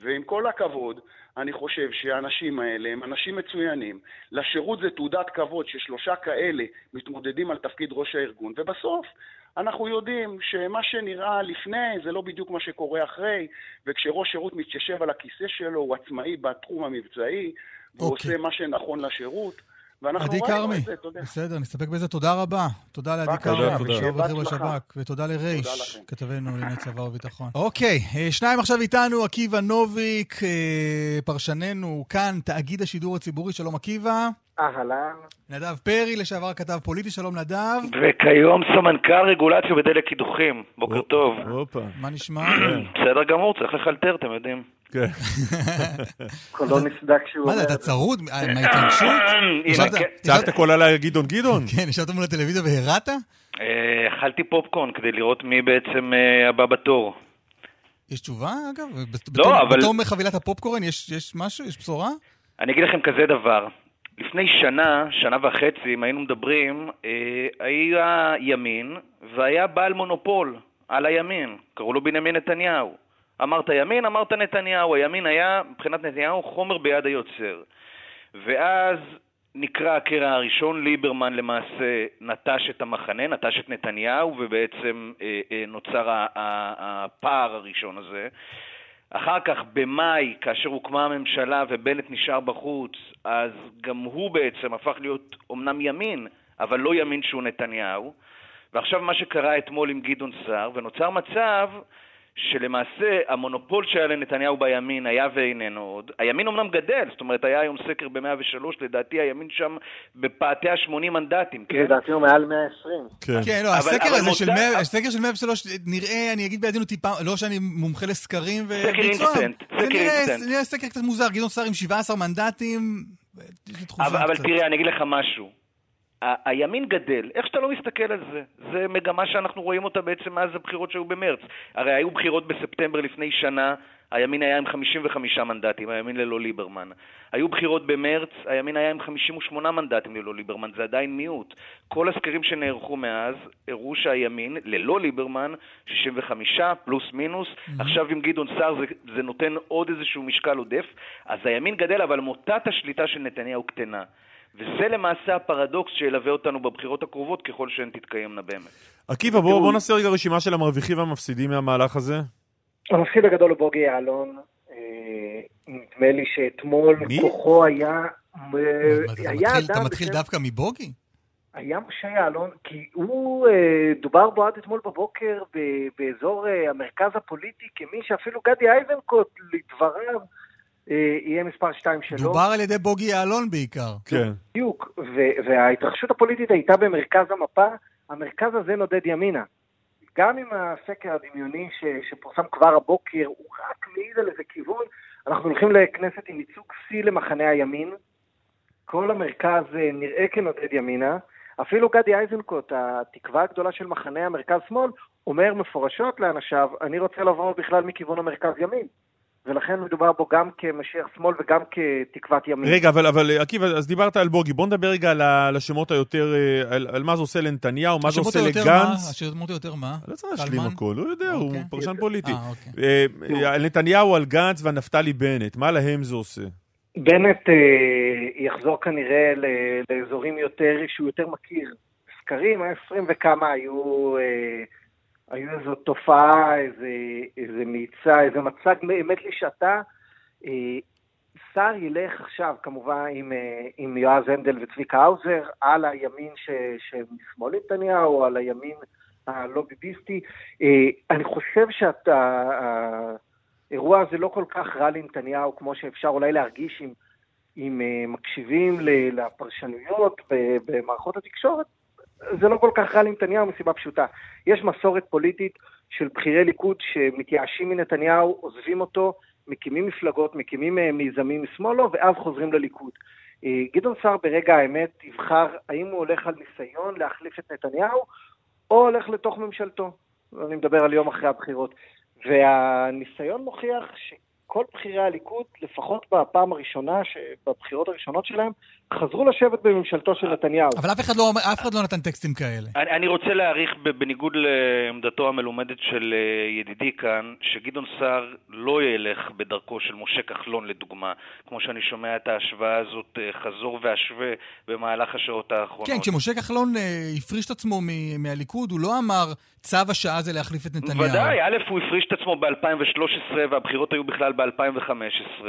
ועם כל הכבוד, אני חושב שהאנשים האלה הם אנשים מצוינים. לשירות זה תעודת כבוד ששלושה כאלה מתמודדים על תפקיד ראש הארגון, ובסוף אנחנו יודעים שמה שנראה לפני זה לא בדיוק מה שקורה אחרי, וכשראש שירות מתיישב על הכיסא שלו, הוא עצמאי בתחום המבצעי, והוא אוקיי. עושה מה שנכון לשירות. עדי כרמי. בסדר, נסתפק בזה. תודה רבה. תודה לעדי כרמי. לשעבר בכיר. בשב"כ, ותודה תודה לרייש. כתבנו לענייני צבא וביטחון. אוקיי, אה, שניים עכשיו איתנו, עקיבא נוביק, אה, פרשננו כאן, תאגיד השידור הציבורי, שלום עקיבא. אהלן. נדב פרי, לשעבר כתב פוליטי, שלום נדב. וכיום סמנכ"ל רגולציה בדלק קידוחים. בוקר טוב. הופה. מה נשמע? בסדר גמור, צריך לחלטר, אתם יודעים. כן. קולו נסדק כשהוא מה זה, אתה. צרוד? מה, מההתרגשות? צעקת כל הלילה גדעון גדעון? כן, ישבת מול הטלוויזיה והרעת? אה, אכלתי פופקורן כדי לראות מי בעצם אה, הבא בתור. יש תשובה, אגב? לא, אבל- בתור מחבילת הפופקורן יש יש משהו? יש בשורה? אני אגיד לכם כזה דבר. לפני שנה, שנה וחצי, אם היינו מדברים, אה, היה ימין והיה בעל מונופול על הימין. קראו לו בנימין נתניהו. אמרת ימין, אמרת נתניהו. הימין היה, מבחינת נתניהו, חומר ביד היוצר. ואז נקרא הקרע הראשון, ליברמן למעשה נטש את המחנה, נטש את נתניהו, ובעצם אה, אה, נוצר הפער הראשון הזה. אחר כך, במאי, כאשר הוקמה הממשלה ובנט נשאר בחוץ, אז גם הוא בעצם הפך להיות אומנם ימין, אבל לא ימין שהוא נתניהו. ועכשיו מה שקרה אתמול עם גדעון סער, ונוצר מצב שלמעשה המונופול שהיה לנתניהו בימין היה ואיננו עוד. הימין אומנם גדל, זאת אומרת היה היום סקר ב-103, לדעתי הימין שם בפאתי ה-80 מנדטים, כן? לדעתי הוא מעל 120. כן, לא, אבל- הסקר אבל הזה של מוצא- 100 הסקר של 103 נראה, אני אגיד בעדינות טיפה, לא שאני מומחה לסקרים סקר וביצוע, אינסטנט, זה סקר נראה- אינסטנט. נראה סקר קצת מוזר, גדעון סער עם 17 מנדטים, אבל, אבל. תראה, אני אגיד לך משהו. ה- הימין גדל, איך שאתה לא מסתכל על זה, זה מגמה שאנחנו רואים אותה בעצם מאז הבחירות שהיו במרץ. הרי היו בחירות בספטמבר לפני שנה, הימין היה עם 55 מנדטים, הימין ללא ליברמן. היו בחירות במרץ, הימין היה עם 58 מנדטים ללא ליברמן, זה עדיין מיעוט. כל הסקרים שנערכו מאז הראו שהימין, ללא ליברמן, 65 פלוס מינוס, עכשיו עם גדעון סער זה, זה נותן עוד איזשהו משקל עודף, אז הימין גדל, אבל מוטת השליטה של נתניהו קטנה. וזה למעשה הפרדוקס שילווה אותנו בבחירות הקרובות ככל שהן תתקיימנה באמת. עקיבא, בוא בוא נעשה רגע רשימה של המרוויחים והמפסידים מהמהלך הזה. המפסיד הגדול הוא בוגי יעלון. אה, נדמה לי שאתמול מי? כוחו היה... מה, אתה היה מתחיל- אתה מתחיל בשם- דווקא מבוגי? היה משה יעלון, כי הוא, אה, דובר בו עד אתמול בבוקר ב- באזור אה, המרכז הפוליטי, כמי שאפילו גדי איזנקוט, לדבריו, יהיה מספר 2 שלו. דובר על ידי בוגי יעלון בעיקר. כן. בדיוק, וההתרחשות הפוליטית הייתה במרכז המפה, המרכז הזה נודד ימינה. גם עם הסקר הדמיוני ש- שפורסם כבר הבוקר, הוא רק מעיד על איזה כיוון. אנחנו הולכים לכנסת עם ייצוג שיא למחנה הימין. כל המרכז אה, נראה כנודד ימינה. אפילו גדי איזנקוט, התקווה הגדולה של מחנה המרכז-שמאל, אומר מפורשות לאנשיו, אני רוצה לבוא בכלל מכיוון המרכז-ימין. ולכן מדובר בו גם כמשיח שמאל וגם כתקוות ימין. רגע, אבל, אבל עקיבא, אז דיברת על בוגי, בוא נדבר רגע על, השמות היותר, אה, על, על מה זה עושה לנתניהו, מה זה עושה? לגנץ. השמות היותר מה? לא צריך להשלים? הכל, הוא יודע, הוא אוקיי. פרשן פוליטי. אה, אוקיי. אה, אה, על נתניהו, על גנץ ועל נפתלי בנט, מה להם זה עושה? בנט אה, יחזור כנראה ל- לאזורים יותר, שהוא יותר מכיר. סקרים, היה עשרים וכמה היו, אה, היו איזו תופעה, איזה, איזה מאיצה, איזה מצג באמת לשעתה. אה, סער ילך עכשיו כמובן עם, אה, עם יועז הנדל וצביקה האוזר על הימין שמשמאל נתניהו, על הימין הלא ביביסטי. אה, אני חושב שהאירוע הזה לא כל כך רע לנתניהו כמו שאפשר אולי להרגיש אם, אם אה, מקשיבים לפרשנויות במערכות התקשורת. זה לא כל כך רע לנתניהו מסיבה פשוטה. יש מסורת פוליטית של בכירי ליכוד שמתייאשים מנתניהו, עוזבים אותו, מקימים מפלגות, מקימים אה, מיזמים משמאלו, ואז חוזרים לליכוד. אה, גדעון סער ברגע האמת יבחר האם הוא הולך על ניסיון להחליף את נתניהו, או הולך לתוך ממשלתו. אני מדבר על יום אחרי הבחירות. והניסיון מוכיח שכל בכירי הליכוד, לפחות בפעם הראשונה, בבחירות הראשונות שלהם, חזרו לשבת בממשלתו של נתניהו. אבל אף אחד לא אף אחד לא נתן טקסטים כאלה. אני, אני רוצה להעריך, בניגוד לעמדתו המלומדת של אה, ידידי כאן, שגדעון סער לא ילך בדרכו של משה כחלון לדוגמה, כמו שאני שומע את ההשוואה הזאת אה, חזור והשווה במהלך השעות האחרונות. כן, כשמשה כחלון אה, הפריש את עצמו מהליכוד, הוא לא אמר צו השעה זה להחליף את נתניהו. ודאי, א', הוא הפריש את עצמו ב-2013 והבחירות היו בכלל ב-2015.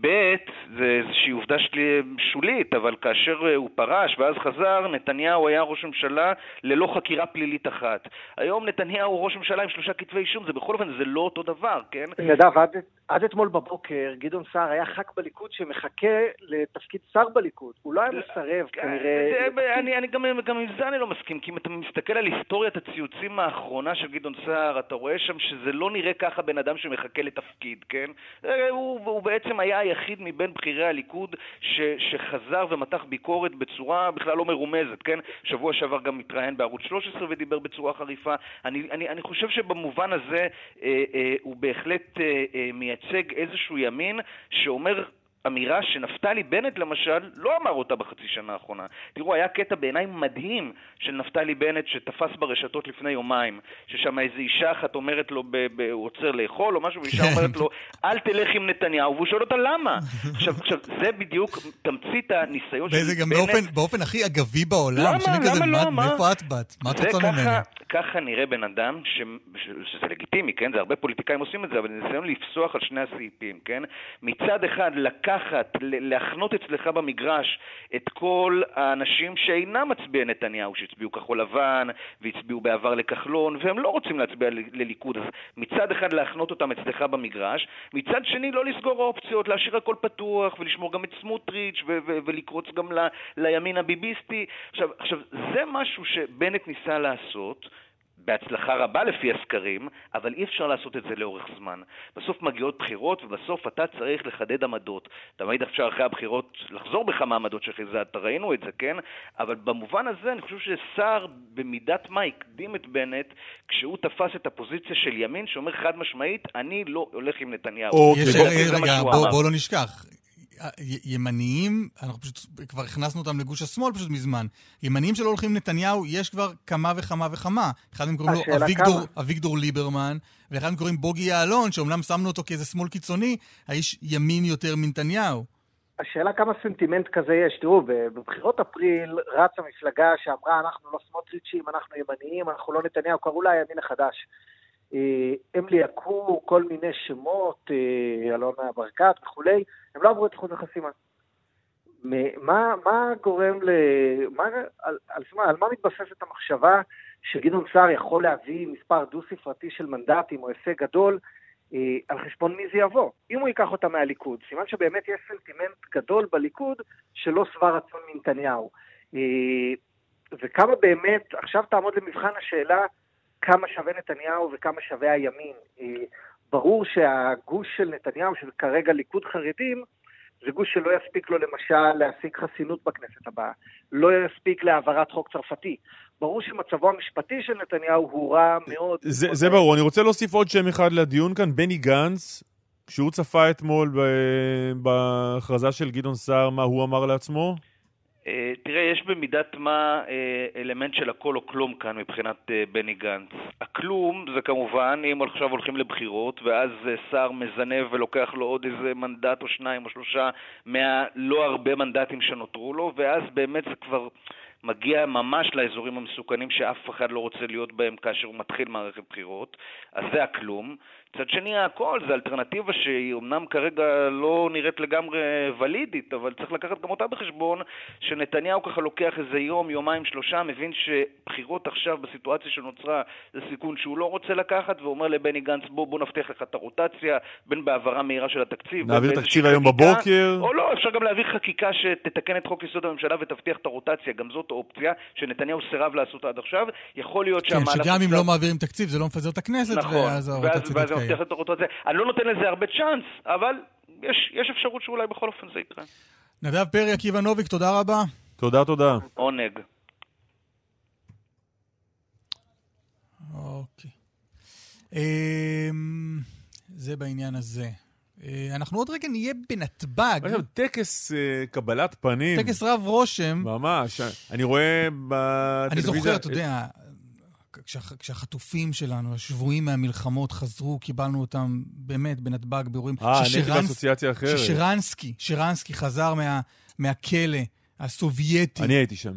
ב', זה איזושהי עובדה שלי שולית, אבל כאשר אה, הוא פרש ואז חזר, נתניהו היה ראש ממשלה ללא חקירה פלילית אחת. היום נתניהו הוא ראש ממשלה עם שלושה כתבי אישום, זה בכל אופן, זה לא אותו דבר, כן? נדב, עד, עד אתמול בבוקר גדעון סער היה ח"כ בליכוד שמחכה לתפקיד שר בליכוד. הוא לא היה מסרב כנראה... אני, אני גם, גם עם זה אני לא מסכים, כי אם אתה מסתכל על היסטוריית הציוצים האחרונה של גדעון סער, אתה רואה שם שזה לא נראה ככה בן אדם שמחכה לתפקיד. כן? אה, הוא, הוא בעצם היה היחיד מבין בכירי הליכוד ש, שחזר ומתח ביקורת בצורה בכלל לא מרומזת, כן? שבוע שעבר גם התראיין בערוץ 13 ודיבר בצורה חריפה. אני, אני, אני חושב שבמובן הזה אה, אה, הוא בהחלט אה, אה, מייצג איזשהו ימין שאומר... אמירה שנפתלי בנט למשל לא אמר אותה בחצי שנה האחרונה. תראו, היה קטע בעיניי מדהים של נפתלי בנט שתפס ברשתות לפני יומיים, ששם איזו אישה אחת אומרת לו, ב- ב- הוא עוצר לאכול או משהו, ואישה כן. אומרת לו, אל תלך עם נתניהו, והוא שואל אותה למה. עכשיו, עכשיו, זה בדיוק תמצית הניסיון של וזה גם בנט. באופן, באופן הכי אגבי בעולם. למה? שאני כזה, למה מה, לא? מה? מאיפה את באת? מה את רוצה ככה- ממני? ככה נראה בן אדם, ש... ש... שזה לגיטימי, כן? זה הרבה פוליטיקאים עושים את זה, אבל ניסיון לפסוח על שני הסעיפים, כן? מצד אחד לקחת, להחנות אצלך במגרש את כל האנשים שאינם מצביעי נתניהו, שהצביעו כחול לבן והצביעו בעבר לכחלון, והם לא רוצים להצביע לליכוד. אז מצד אחד להחנות אותם אצלך במגרש, מצד שני לא לסגור אופציות, להשאיר הכל פתוח ולשמור גם את סמוטריץ' ולקרוץ גם לימין הביביסטי. עכשיו, עכשיו, זה משהו שבנט ניסה לעשות. בהצלחה רבה לפי הסקרים, אבל אי אפשר לעשות את זה לאורך זמן. בסוף מגיעות בחירות, ובסוף אתה צריך לחדד עמדות. תמיד אפשר אחרי הבחירות לחזור בך מהעמדות שחיזדת, ראינו את זה, כן? אבל במובן הזה אני חושב שסער במידת מה הקדים את בנט כשהוא תפס את הפוזיציה של ימין שאומר חד משמעית, אני לא הולך עם נתניהו. זה מה רגע, בואו. בוא לא נשכח. ימניים, אנחנו פשוט כבר הכנסנו אותם לגוש השמאל פשוט מזמן. ימניים שלא הולכים עם נתניהו, יש כבר כמה וכמה וכמה. אחד מהם קוראים לו אביגדור, כמה. אביגדור ליברמן, ואחד מהם קוראים בוגי יעלון, שאומנם שמנו אותו כאיזה שמאל קיצוני, האיש ימין יותר מנתניהו. השאלה כמה סנטימנט כזה יש. תראו, בבחירות אפריל רצה מפלגה שאמרה, אנחנו לא סמוטריצ'ים, אנחנו ימניים, אנחנו לא נתניהו, קראו לה הימין החדש. אה, הם ליהקו כל מיני שמות, אה, אלונה ברקת וכולי, הם לא עברו את אחוז החסימה. מה, מה גורם ל... מה, על, על, על, מה מתבססת המחשבה שגדעון סער יכול להביא מספר דו-ספרתי של מנדטים או הישג גדול אה, על חשבון מי זה יבוא? אם הוא ייקח אותה מהליכוד, סימן שבאמת יש סנטימנט גדול בליכוד שלא שבע רצון מנתניהו. וכמה באמת, עכשיו תעמוד למבחן השאלה כמה שווה נתניהו וכמה שווה הימין. אה, ברור שהגוש של נתניהו, שזה כרגע ליכוד חרדים, זה גוש שלא יספיק לו למשל להשיג חסינות בכנסת הבאה, לא יספיק להעברת חוק צרפתי. ברור שמצבו המשפטי של נתניהו הוא רע מאוד. זה, זה ברור. אני רוצה להוסיף עוד שם אחד לדיון כאן, בני גנץ, כשהוא צפה אתמול בהכרזה של גדעון סער, מה הוא אמר לעצמו? אה, תראה, יש במידת מה אה, אלמנט של הכל או כלום כאן מבחינת אה, בני גנץ. הכלום זה כמובן אם עכשיו הולכים לבחירות ואז שר מזנב ולוקח לו עוד איזה מנדט או שניים או שלושה מהלא הרבה מנדטים שנותרו לו, ואז באמת זה כבר מגיע ממש לאזורים המסוכנים שאף אחד לא רוצה להיות בהם כאשר הוא מתחיל מערכת בחירות. אז זה הכלום. מצד שני, הכל זה אלטרנטיבה שהיא אמנם כרגע לא נראית לגמרי ולידית, אבל צריך לקחת גם אותה בחשבון, שנתניהו ככה לוקח איזה יום, יומיים, שלושה, מבין שבחירות עכשיו בסיטואציה שנוצרה זה סיכון שהוא לא רוצה לקחת, ואומר לבני גנץ, בוא, בוא נבטיח לך את הרוטציה, בין בהעברה מהירה של התקציב. נעביר תקציב היום בבוקר. או לא, אפשר גם להעביר חקיקה שתתקן את חוק יסוד הממשלה ותבטיח את הרוטציה, גם זאת אופציה שנתניהו סירב לעשות עד עכשיו. יכול להיות כן, שהמהלך... שגם אם לא מעבירים תקציב זה לא מפזר את הכנסת, נכון, ואז ואז, ואז. מבטיח את הרוטציה. אני לא נותן לזה הרבה צ'אנס, אבל יש, יש אפשרות שאולי בכל אופן זה יקרה. נדב פרי, עקיבא נוביק, תודה רבה. תודה, תודה. עונג. אוקיי. אמ, זה בעניין הזה. אה, אנחנו עוד רגע נהיה בנתב"ג. עכשיו, טקס אה, קבלת פנים. טקס רב רושם. ממש. אני רואה בטלוויזיה... אני זוכר, אתה יודע, כשה- כשהחטופים שלנו, השבויים מהמלחמות, חזרו, קיבלנו אותם באמת בנתב"ג באירועים. אה, אני הייתי באסוציאציה אחרת. ששרנסקי, שרנסקי חזר מה- מהכלא הסובייטי. אני הייתי שם.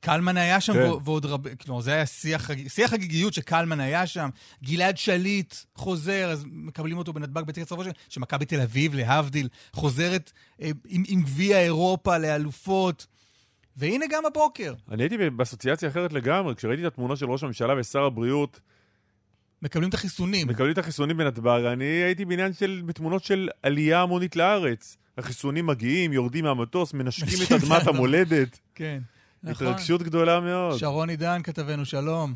קלמן היה שם, כן. ועוד רבה, כלומר, זה היה שיח, שיח חגיגיות שקלמן היה שם. גלעד שליט חוזר, אז מקבלים אותו בנתב"ג בטקס רבו שמכבי תל אביב, להבדיל, חוזרת אה, עם גביע אירופה לאלופות. והנה גם הבוקר. אני הייתי באסוציאציה אחרת לגמרי, כשראיתי את התמונה של ראש הממשלה ושר הבריאות, מקבלים את החיסונים. מקבלים את החיסונים בנתב"ג, אני הייתי בעניין של, בתמונות של עלייה המונית לארץ. החיסונים מגיעים, יורדים מהמטוס, מנשקים את אדמת המולדת. כן, נכון. התרגשות גדולה מאוד. שרון עידן, כתבנו, שלום.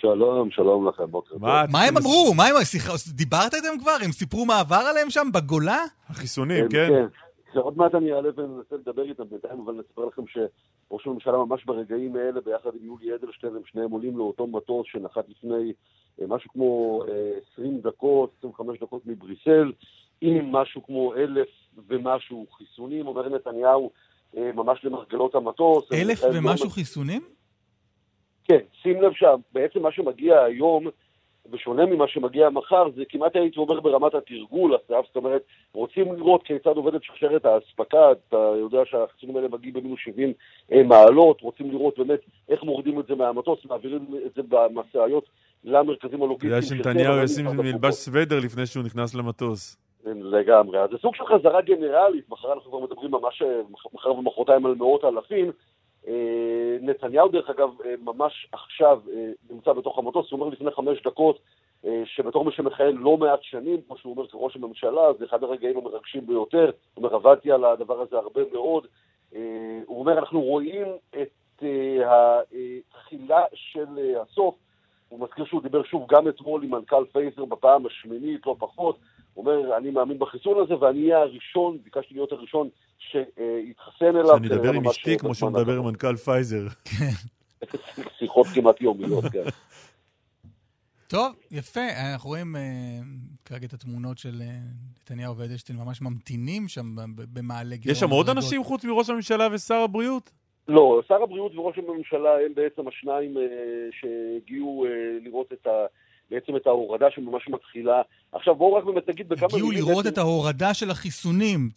שלום, שלום לכם, בוקר טוב. מה הם אמרו? מה הם... דיברת איתם כבר? הם סיפרו מה עבר עליהם שם בגולה? החיסונים, כן. עוד מעט אני אעלה וננסה לדבר איתם בינתיים, אבל נספר לכם שראש הממשלה ממש ברגעים האלה, ביחד עם יולי אדלשטיין, הם שניהם עולים לאותו מטוס שנחת לפני אה, משהו כמו אה, 20 דקות, 25 דקות מבריסל, עם משהו כמו אלף ומשהו חיסונים, אומר נתניהו, אה, ממש למרגלות המטוס. אלף ומשהו חיסונים? כן, שים לב שבעצם מה שמגיע היום, בשונה ממה שמגיע מחר, זה כמעט הייתי אומר ברמת התרגול, אסף, זאת אומרת, רוצים לראות כיצד עובדת שרשרת האספקה, אתה יודע שהחיסונים האלה מגיעים במינוס 70 אה, מעלות, רוצים לראות באמת איך מורידים את זה מהמטוס, מעבירים את זה במשאיות למרכזים הלוגיסטיים. כדאי של שנתניהו טבע, ישים מלבש סוודר לפני שהוא נכנס למטוס. לגמרי. אז זה סוג של חזרה גנרלית, מחר אנחנו כבר מדברים ממש, מחר ומחרתיים על מאות אלפים. אה, נתניהו, דרך אגב, אה, ממש עכשיו אה, נמצא בתוך המטוס, הוא אומר לפני חמש דקות שבתור מי שמכהן לא מעט שנים, כמו שהוא אומר כראש הממשלה, זה אחד הרגעים המרגשים ביותר, הוא אומר, עבדתי על הדבר הזה הרבה מאוד. הוא אומר, אנחנו רואים את התחילה של הסוף. הוא מזכיר שהוא דיבר שוב גם אתמול עם מנכ"ל פייזר בפעם השמינית, לא פחות. הוא אומר, אני מאמין בחיסון הזה ואני אהיה הראשון, ביקשתי להיות הראשון שיתחסן אליו. שאני אדבר עם אשתי כמו שהוא מדבר עם מנכ"ל פייזר. שיחות כמעט יומיות, כן. טוב, יפה. אנחנו רואים אה, כרגע את התמונות של אה, נתניהו ואדלשטיין ממש ממתינים שם ב- ב- במעלה גירעון. יש שם עוד. אנשים חוץ מראש הממשלה ושר הבריאות? לא, שר הבריאות וראש הממשלה הם בעצם השניים אה, שהגיעו אה, לראות את ה... בעצם את ההורדה שממש מתחילה. עכשיו בואו רק באמת נגיד בכמה הגיעו לראות בעצם- את ההורדה של החיסונים.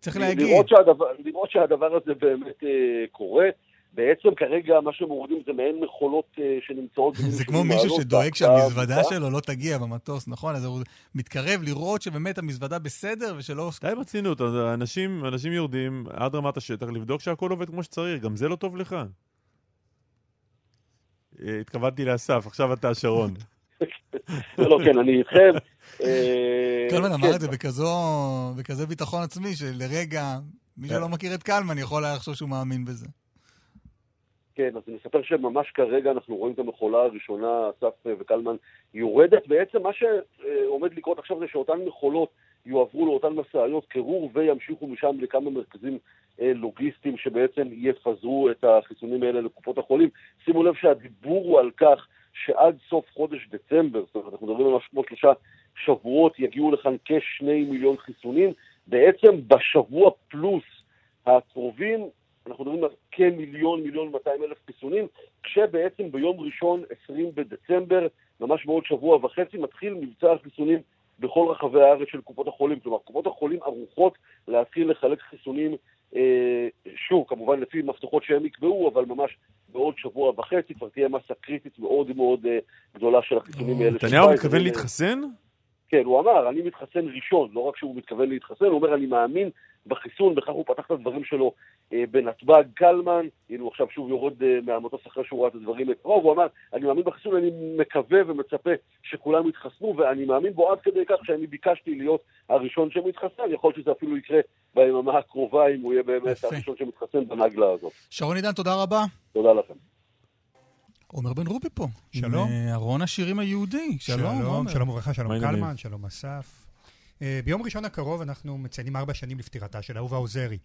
צריך להגיד. לראות שהדבר, לראות שהדבר הזה באמת אה, קורה. בעצם כרגע מה שמורידים זה מעין מכולות אה, שנמצאות... זה כמו 70 מישהו שדואג שהמזוודה. שלו לא תגיע במטוס, נכון? אז הוא מתקרב לראות שבאמת המזוודה בסדר ושלא... די ברצינות, אז אנשים, אנשים יורדים עד רמת השטח לבדוק שהכל עובד כמו שצריך, גם זה לא טוב לך. אה, התכוונתי לאסף, עכשיו אתה שרון. לא, כן, אני איתכם. אה, קלמן כן. אמר את זה בכזה ביטחון עצמי, שלרגע, מי שלא מכיר את קלמן יכול היה לחשוב שהוא מאמין בזה. כן, אז אני אספר שממש כרגע אנחנו רואים את המכולה הראשונה, אסף וקלמן, יורדת. בעצם מה שעומד לקרות עכשיו זה שאותן מכולות יועברו לאותן משאיות קירור וימשיכו משם לכמה מרכזים אה, לוגיסטיים שבעצם יפזרו את החיסונים האלה לקופות החולים. שימו לב שהדיבור הוא על כך שעד סוף חודש דצמבר, זאת אומרת, אנחנו מדברים על משהו כמו שלושה שבועות, יגיעו לכאן כשני מיליון חיסונים. בעצם בשבוע פלוס הקרובים אנחנו מדברים על כמיליון, מיליון 200 אלף חיסונים, כשבעצם ביום ראשון, 20 בדצמבר, ממש בעוד שבוע וחצי, מתחיל מבצע החיסונים בכל רחבי הארץ של קופות החולים. כלומר, קופות החולים ערוכות להתחיל לחלק חיסונים, שוב, כמובן לפי מפתחות שהם יקבעו, אבל ממש בעוד שבוע וחצי כבר תהיה מסה קריטית מאוד מאוד אה, גדולה של החיסונים האלה. נתניהו. מתכוון להתחסן? כן, הוא אמר, אני מתחסן ראשון, לא רק שהוא מתכוון להתחסן, הוא אומר, אני מאמין בחיסון, בכך הוא פתח את הדברים שלו אה, בנתב"ג קלמן, הנה הוא עכשיו שוב יורד אה, מהמטוס אחרי שהוא ראה את הדברים מקרוב, הוא אמר, אני מאמין בחיסון, אני מקווה ומצפה שכולם יתחסנו, ואני מאמין בו עד כדי כך שאני ביקשתי להיות הראשון שמתחסן, יכול להיות שזה אפילו יקרה ביממה הקרובה, אם הוא יהיה באמת הראשון שמתחסן בנגלה הזאת. שרון עידן, תודה רבה. תודה לכם. עומר בן רובי פה. שלום. עם אה, ארון השירים היהודי. שלום, שלום, עומר. שלום וברכה, שלום? קלמן, שלום אסף. אה, ביום ראשון הקרוב אנחנו מציינים ארבע שנים לפטירתה של אהובה עוזרי,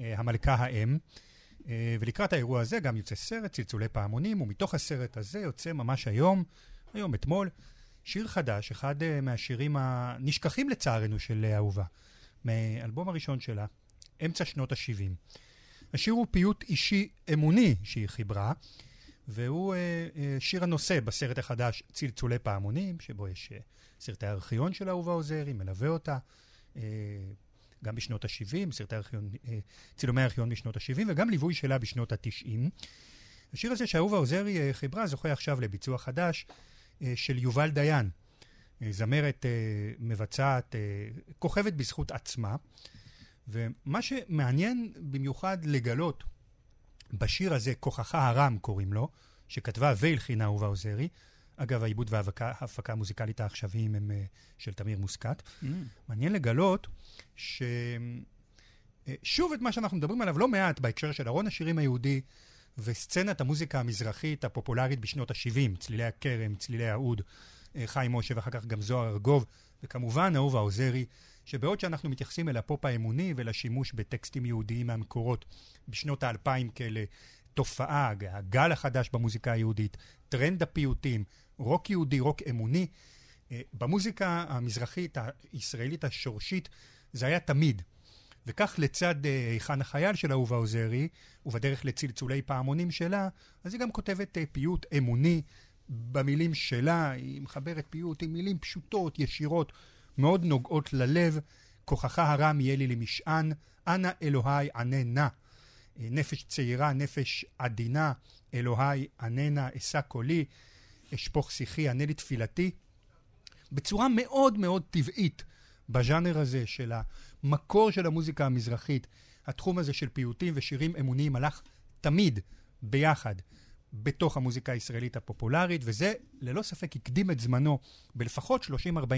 אה, המלכה האם. אה, ולקראת האירוע הזה גם יוצא סרט, צלצולי פעמונים, ומתוך הסרט הזה יוצא ממש היום, היום, אתמול, שיר חדש, אחד מהשירים הנשכחים לצערנו של אה, אהובה, מהאלבום הראשון שלה, אמצע שנות ה-70. השיר הוא פיוט אישי אמוני שהיא חיברה, והוא שיר הנושא בסרט החדש צלצולי פעמונים, שבו יש סרטי הארכיון של אהובה עוזרי, מלווה אותה, אה, גם בשנות ה-70, סרטי הארכיון, אה, צילומי הארכיון בשנות ה-70, וגם ליווי שלה בשנות ה-90. השיר הזה שאהובה עוזרי אה, חיברה זוכה עכשיו לביצוע חדש של יובל דיין, זמרת מבצעת, כוכבת בזכות עצמה. ומה שמעניין במיוחד לגלות בשיר הזה, כוחך הרם קוראים לו, שכתבה והלחינה אהובה עוזרי, אגב, העיבוד וההפקה המוזיקלית העכשוויים הם אה, של תמיר מוסקת. Mm. מעניין לגלות ששוב את מה שאנחנו מדברים עליו לא מעט בהקשר של ארון השירים היהודי וסצנת המוזיקה המזרחית הפופולרית בשנות ה-70, צלילי הכרם, צלילי האוד, אה, חיים משה ואחר כך גם זוהר ארגוב, וכמובן אהובה עוזרי, שבעוד שאנחנו מתייחסים אל הפופ האמוני ולשימוש בטקסטים יהודיים מהמקורות בשנות האלפיים כאלה תופעה, הגל החדש במוזיקה היהודית, טרנד הפיוטים, רוק יהודי, רוק אמוני, אה, במוזיקה המזרחית הישראלית השורשית זה היה תמיד. וכך לצד אה, היכן החייל של אהובה עוזרי, ובדרך לצלצולי פעמונים שלה, אז היא גם כותבת אה, פיוט אמוני במילים שלה, היא מחברת פיוט עם מילים פשוטות, ישירות, מאוד נוגעות ללב. כוחך הרם יהיה לי למשען, אנא אלוהי ענה נא. נפש צעירה, נפש עדינה, אלוהי עננה, אשא קולי, אשפוך שיחי, ענה לי תפילתי. בצורה מאוד מאוד טבעית בז'אנר הזה של המקור של המוזיקה המזרחית, התחום הזה של פיוטים ושירים אמוניים הלך תמיד ביחד בתוך המוזיקה הישראלית הפופולרית, וזה ללא ספק הקדים את זמנו בלפחות 30-40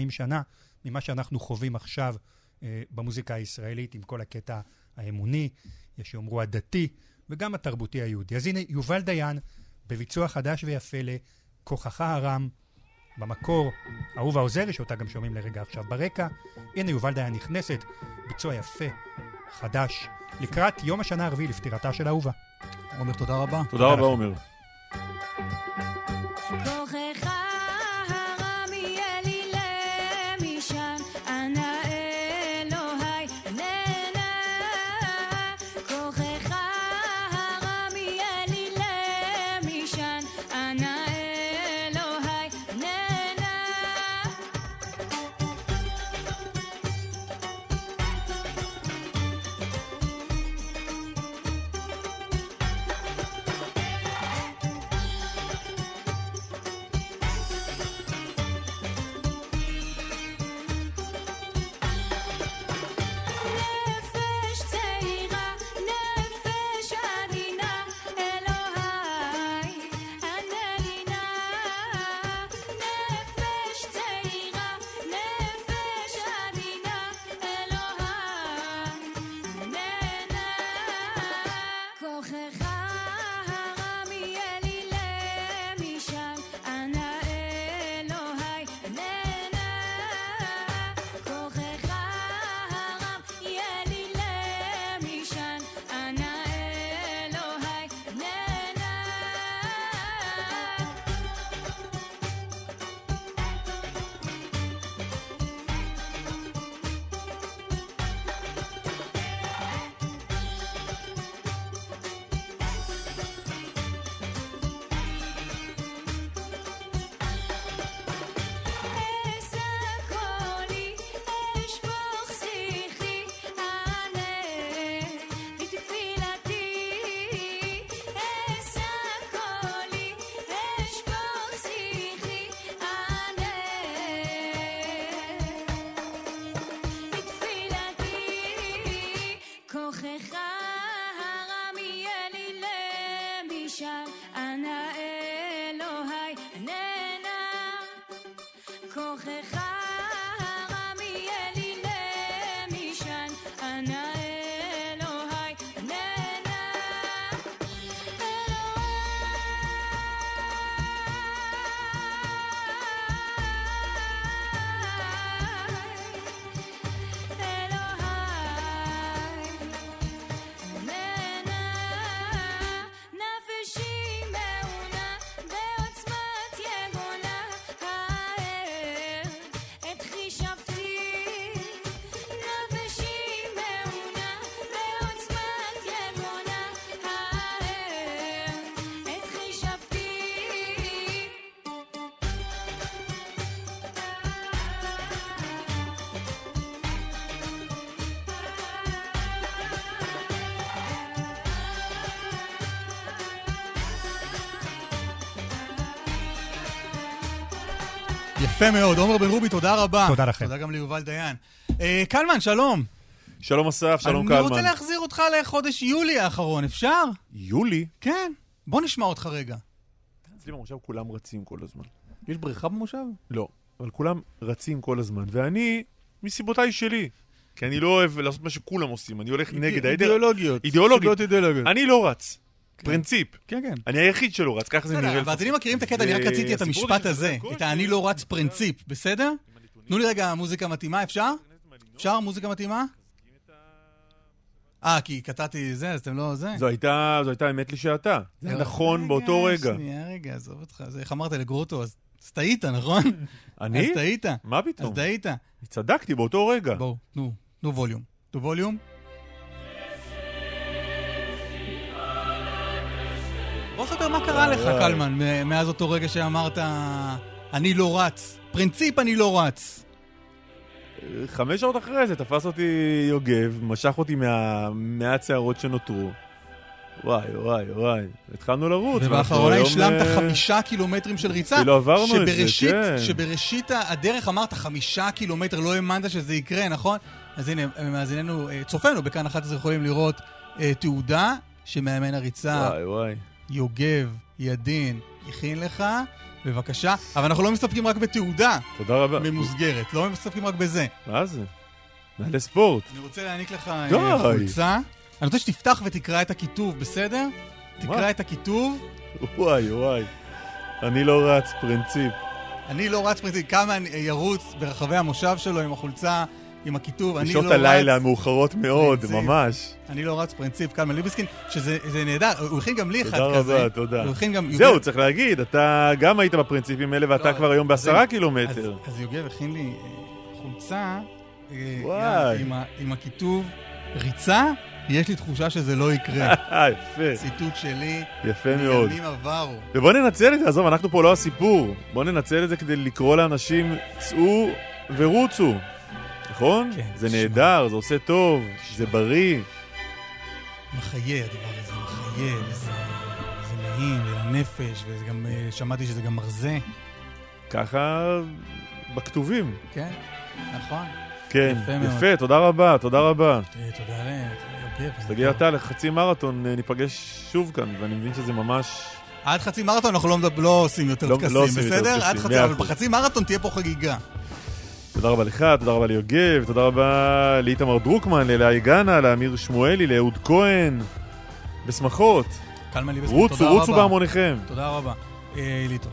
שנה ממה שאנחנו חווים עכשיו אה, במוזיקה הישראלית עם כל הקטע האמוני, יש שיאמרו הדתי, וגם התרבותי היהודי. אז הנה יובל דיין בביצוע חדש ויפה לכוחך הרם במקור, אהובה עוזרי, שאותה גם שומעים לרגע עכשיו ברקע. הנה יובל דיין נכנסת, ביצוע יפה, חדש, לקראת יום השנה הרביעי לפטירתה של אהובה. עומר, תודה רבה. תודה רבה, עומר. יפה מאוד. עומר בן רובי, תודה רבה. תודה לכם. תודה גם ליובל דיין. אה, קלמן, שלום. שלום אסף, שלום אני קלמן. רוצה להחזיר אותך לחודש יולי האחרון, אפשר? יולי? כן. בוא נשמע אותך רגע. אצלי במושב כולם רצים כל הזמן. יש בריכה במושב? לא, אבל כולם רצים כל הזמן, ואני, מסיבותיי שלי. כי אני לא אוהב לעשות מה שכולם עושים, אני הולך נגד העדר. אידיאולוגיות. אידיאולוגיות. אני לא רץ. פרינציפ. כן, כן. אני היחיד שלא רץ, ככה זה נראה. בסדר, המאזינים מכירים את הקטע, אני רק רציתי את המשפט הזה את ה"אני לא רץ פרינציפ", בסדר? תנו לי רגע מוזיקה מתאימה, אפשר? אפשר מוזיקה מתאימה? אה, כי קטעתי זה, אז אתם לא זה? זו הייתה, זו הייתה אמת לשעתה. זה היה נכון באותו רגע. שנייה, רגע, עזוב אותך. זה איך אמרת לגרוטו, אז טעית, נכון? אני? אז טעית. מה פתאום? אז טעית. צדקתי באותו רגע. בואו, תנו, תנו ווליום. תנו ווליום. ספר מה קרה לך, וואי. קלמן, מאז אותו רגע שאמרת, אני לא רץ. פרינציפ אני לא רץ. חמש שעות אחרי זה תפס אותי יוגב, משך אותי מהמעט שערות שנותרו. וואי, וואי, וואי. התחלנו לרוץ. ובאחרונה השלמת אה, חמישה קילומטרים של ריצה. אפילו עברנו את זה, כן. שבראשית הדרך אמרת חמישה קילומטר, לא האמנת שזה יקרה, נכון? אז הנה, מאזיננו, אה, צופינו בכאן 11 יכולים לראות אה, תעודה שמאמן הריצה, וואי, וואי. יוגב ידין, הכין לך, בבקשה. אבל אנחנו לא מסתפקים רק בתעודה תודה רבה. ממוסגרת, לא מסתפקים רק בזה. מה זה? נעלי ספורט. אני רוצה להעניק לך אה, די. חולצה. אני רוצה שתפתח ותקרא את הכיתוב, בסדר? תקרא את הכיתוב. וואי, וואי. אני לא רץ, פרינציפ. אני לא רץ פרינציפ, כמה ירוץ ברחבי המושב שלו עם החולצה, עם הכיתוב, אני לא בשעות רץ. הלילה המאוחרות מאוד, פרינציפ. ממש. אני לא רץ פרינציפ, קלמן ליבסקין, שזה זה נהדר, הוא הכין גם לי אחד תודה כזה. רבה, תודה. הוא הכין גם... זהו, יוגב- צריך להגיד, אתה גם היית בפרינציפים האלה ואתה לא, כבר היום אז- בעשרה אז- קילומטר. אז יוגב הכין לי אה, חולצה, אה. עם ה- עם הכיתוב ריצה, יש לי תחושה שזה לא יקרה. יפה. ציטוט שלי, יפה מאוד. מימים עברו. ובוא ננצל את זה, עזוב, אנחנו פה לא הסיפור. בוא ננצל את זה כדי לקרוא לאנשים, צאו ורוצו. נכון? כן, זה נהדר, זה עושה טוב, זה בריא. מחיה הדבר הזה, מחיה, וזה זה נעים, ולנפש, וזה גם, אה, שמעתי שזה גם מרזה. ככה בכתובים. כן, נכון. כן, יפה מאוד. יפה, תודה רבה, תודה רבה. אה, תודה ליוגב. אז תגיע אתה לחצי מרתון, אה, ניפגש שוב כאן, ואני מבין שזה ממש... עד חצי מרתון אנחנו לא, לא עושים יותר לא- טקסים, לא יותר בסדר? טקסים, עד חצי, אבל. בחצי מרתון תהיה פה חגיגה. תודה רבה לך, תודה רבה ליוגב, תודה רבה לאיתמר דרוקמן, לאלי גאנה, לאמיר שמואלי, לאהוד כהן. בשמחות. קלמן ליבסקין, רוצו, תודה רוצו רבה. בהמוניכם. תודה רבה. אה, ליטו.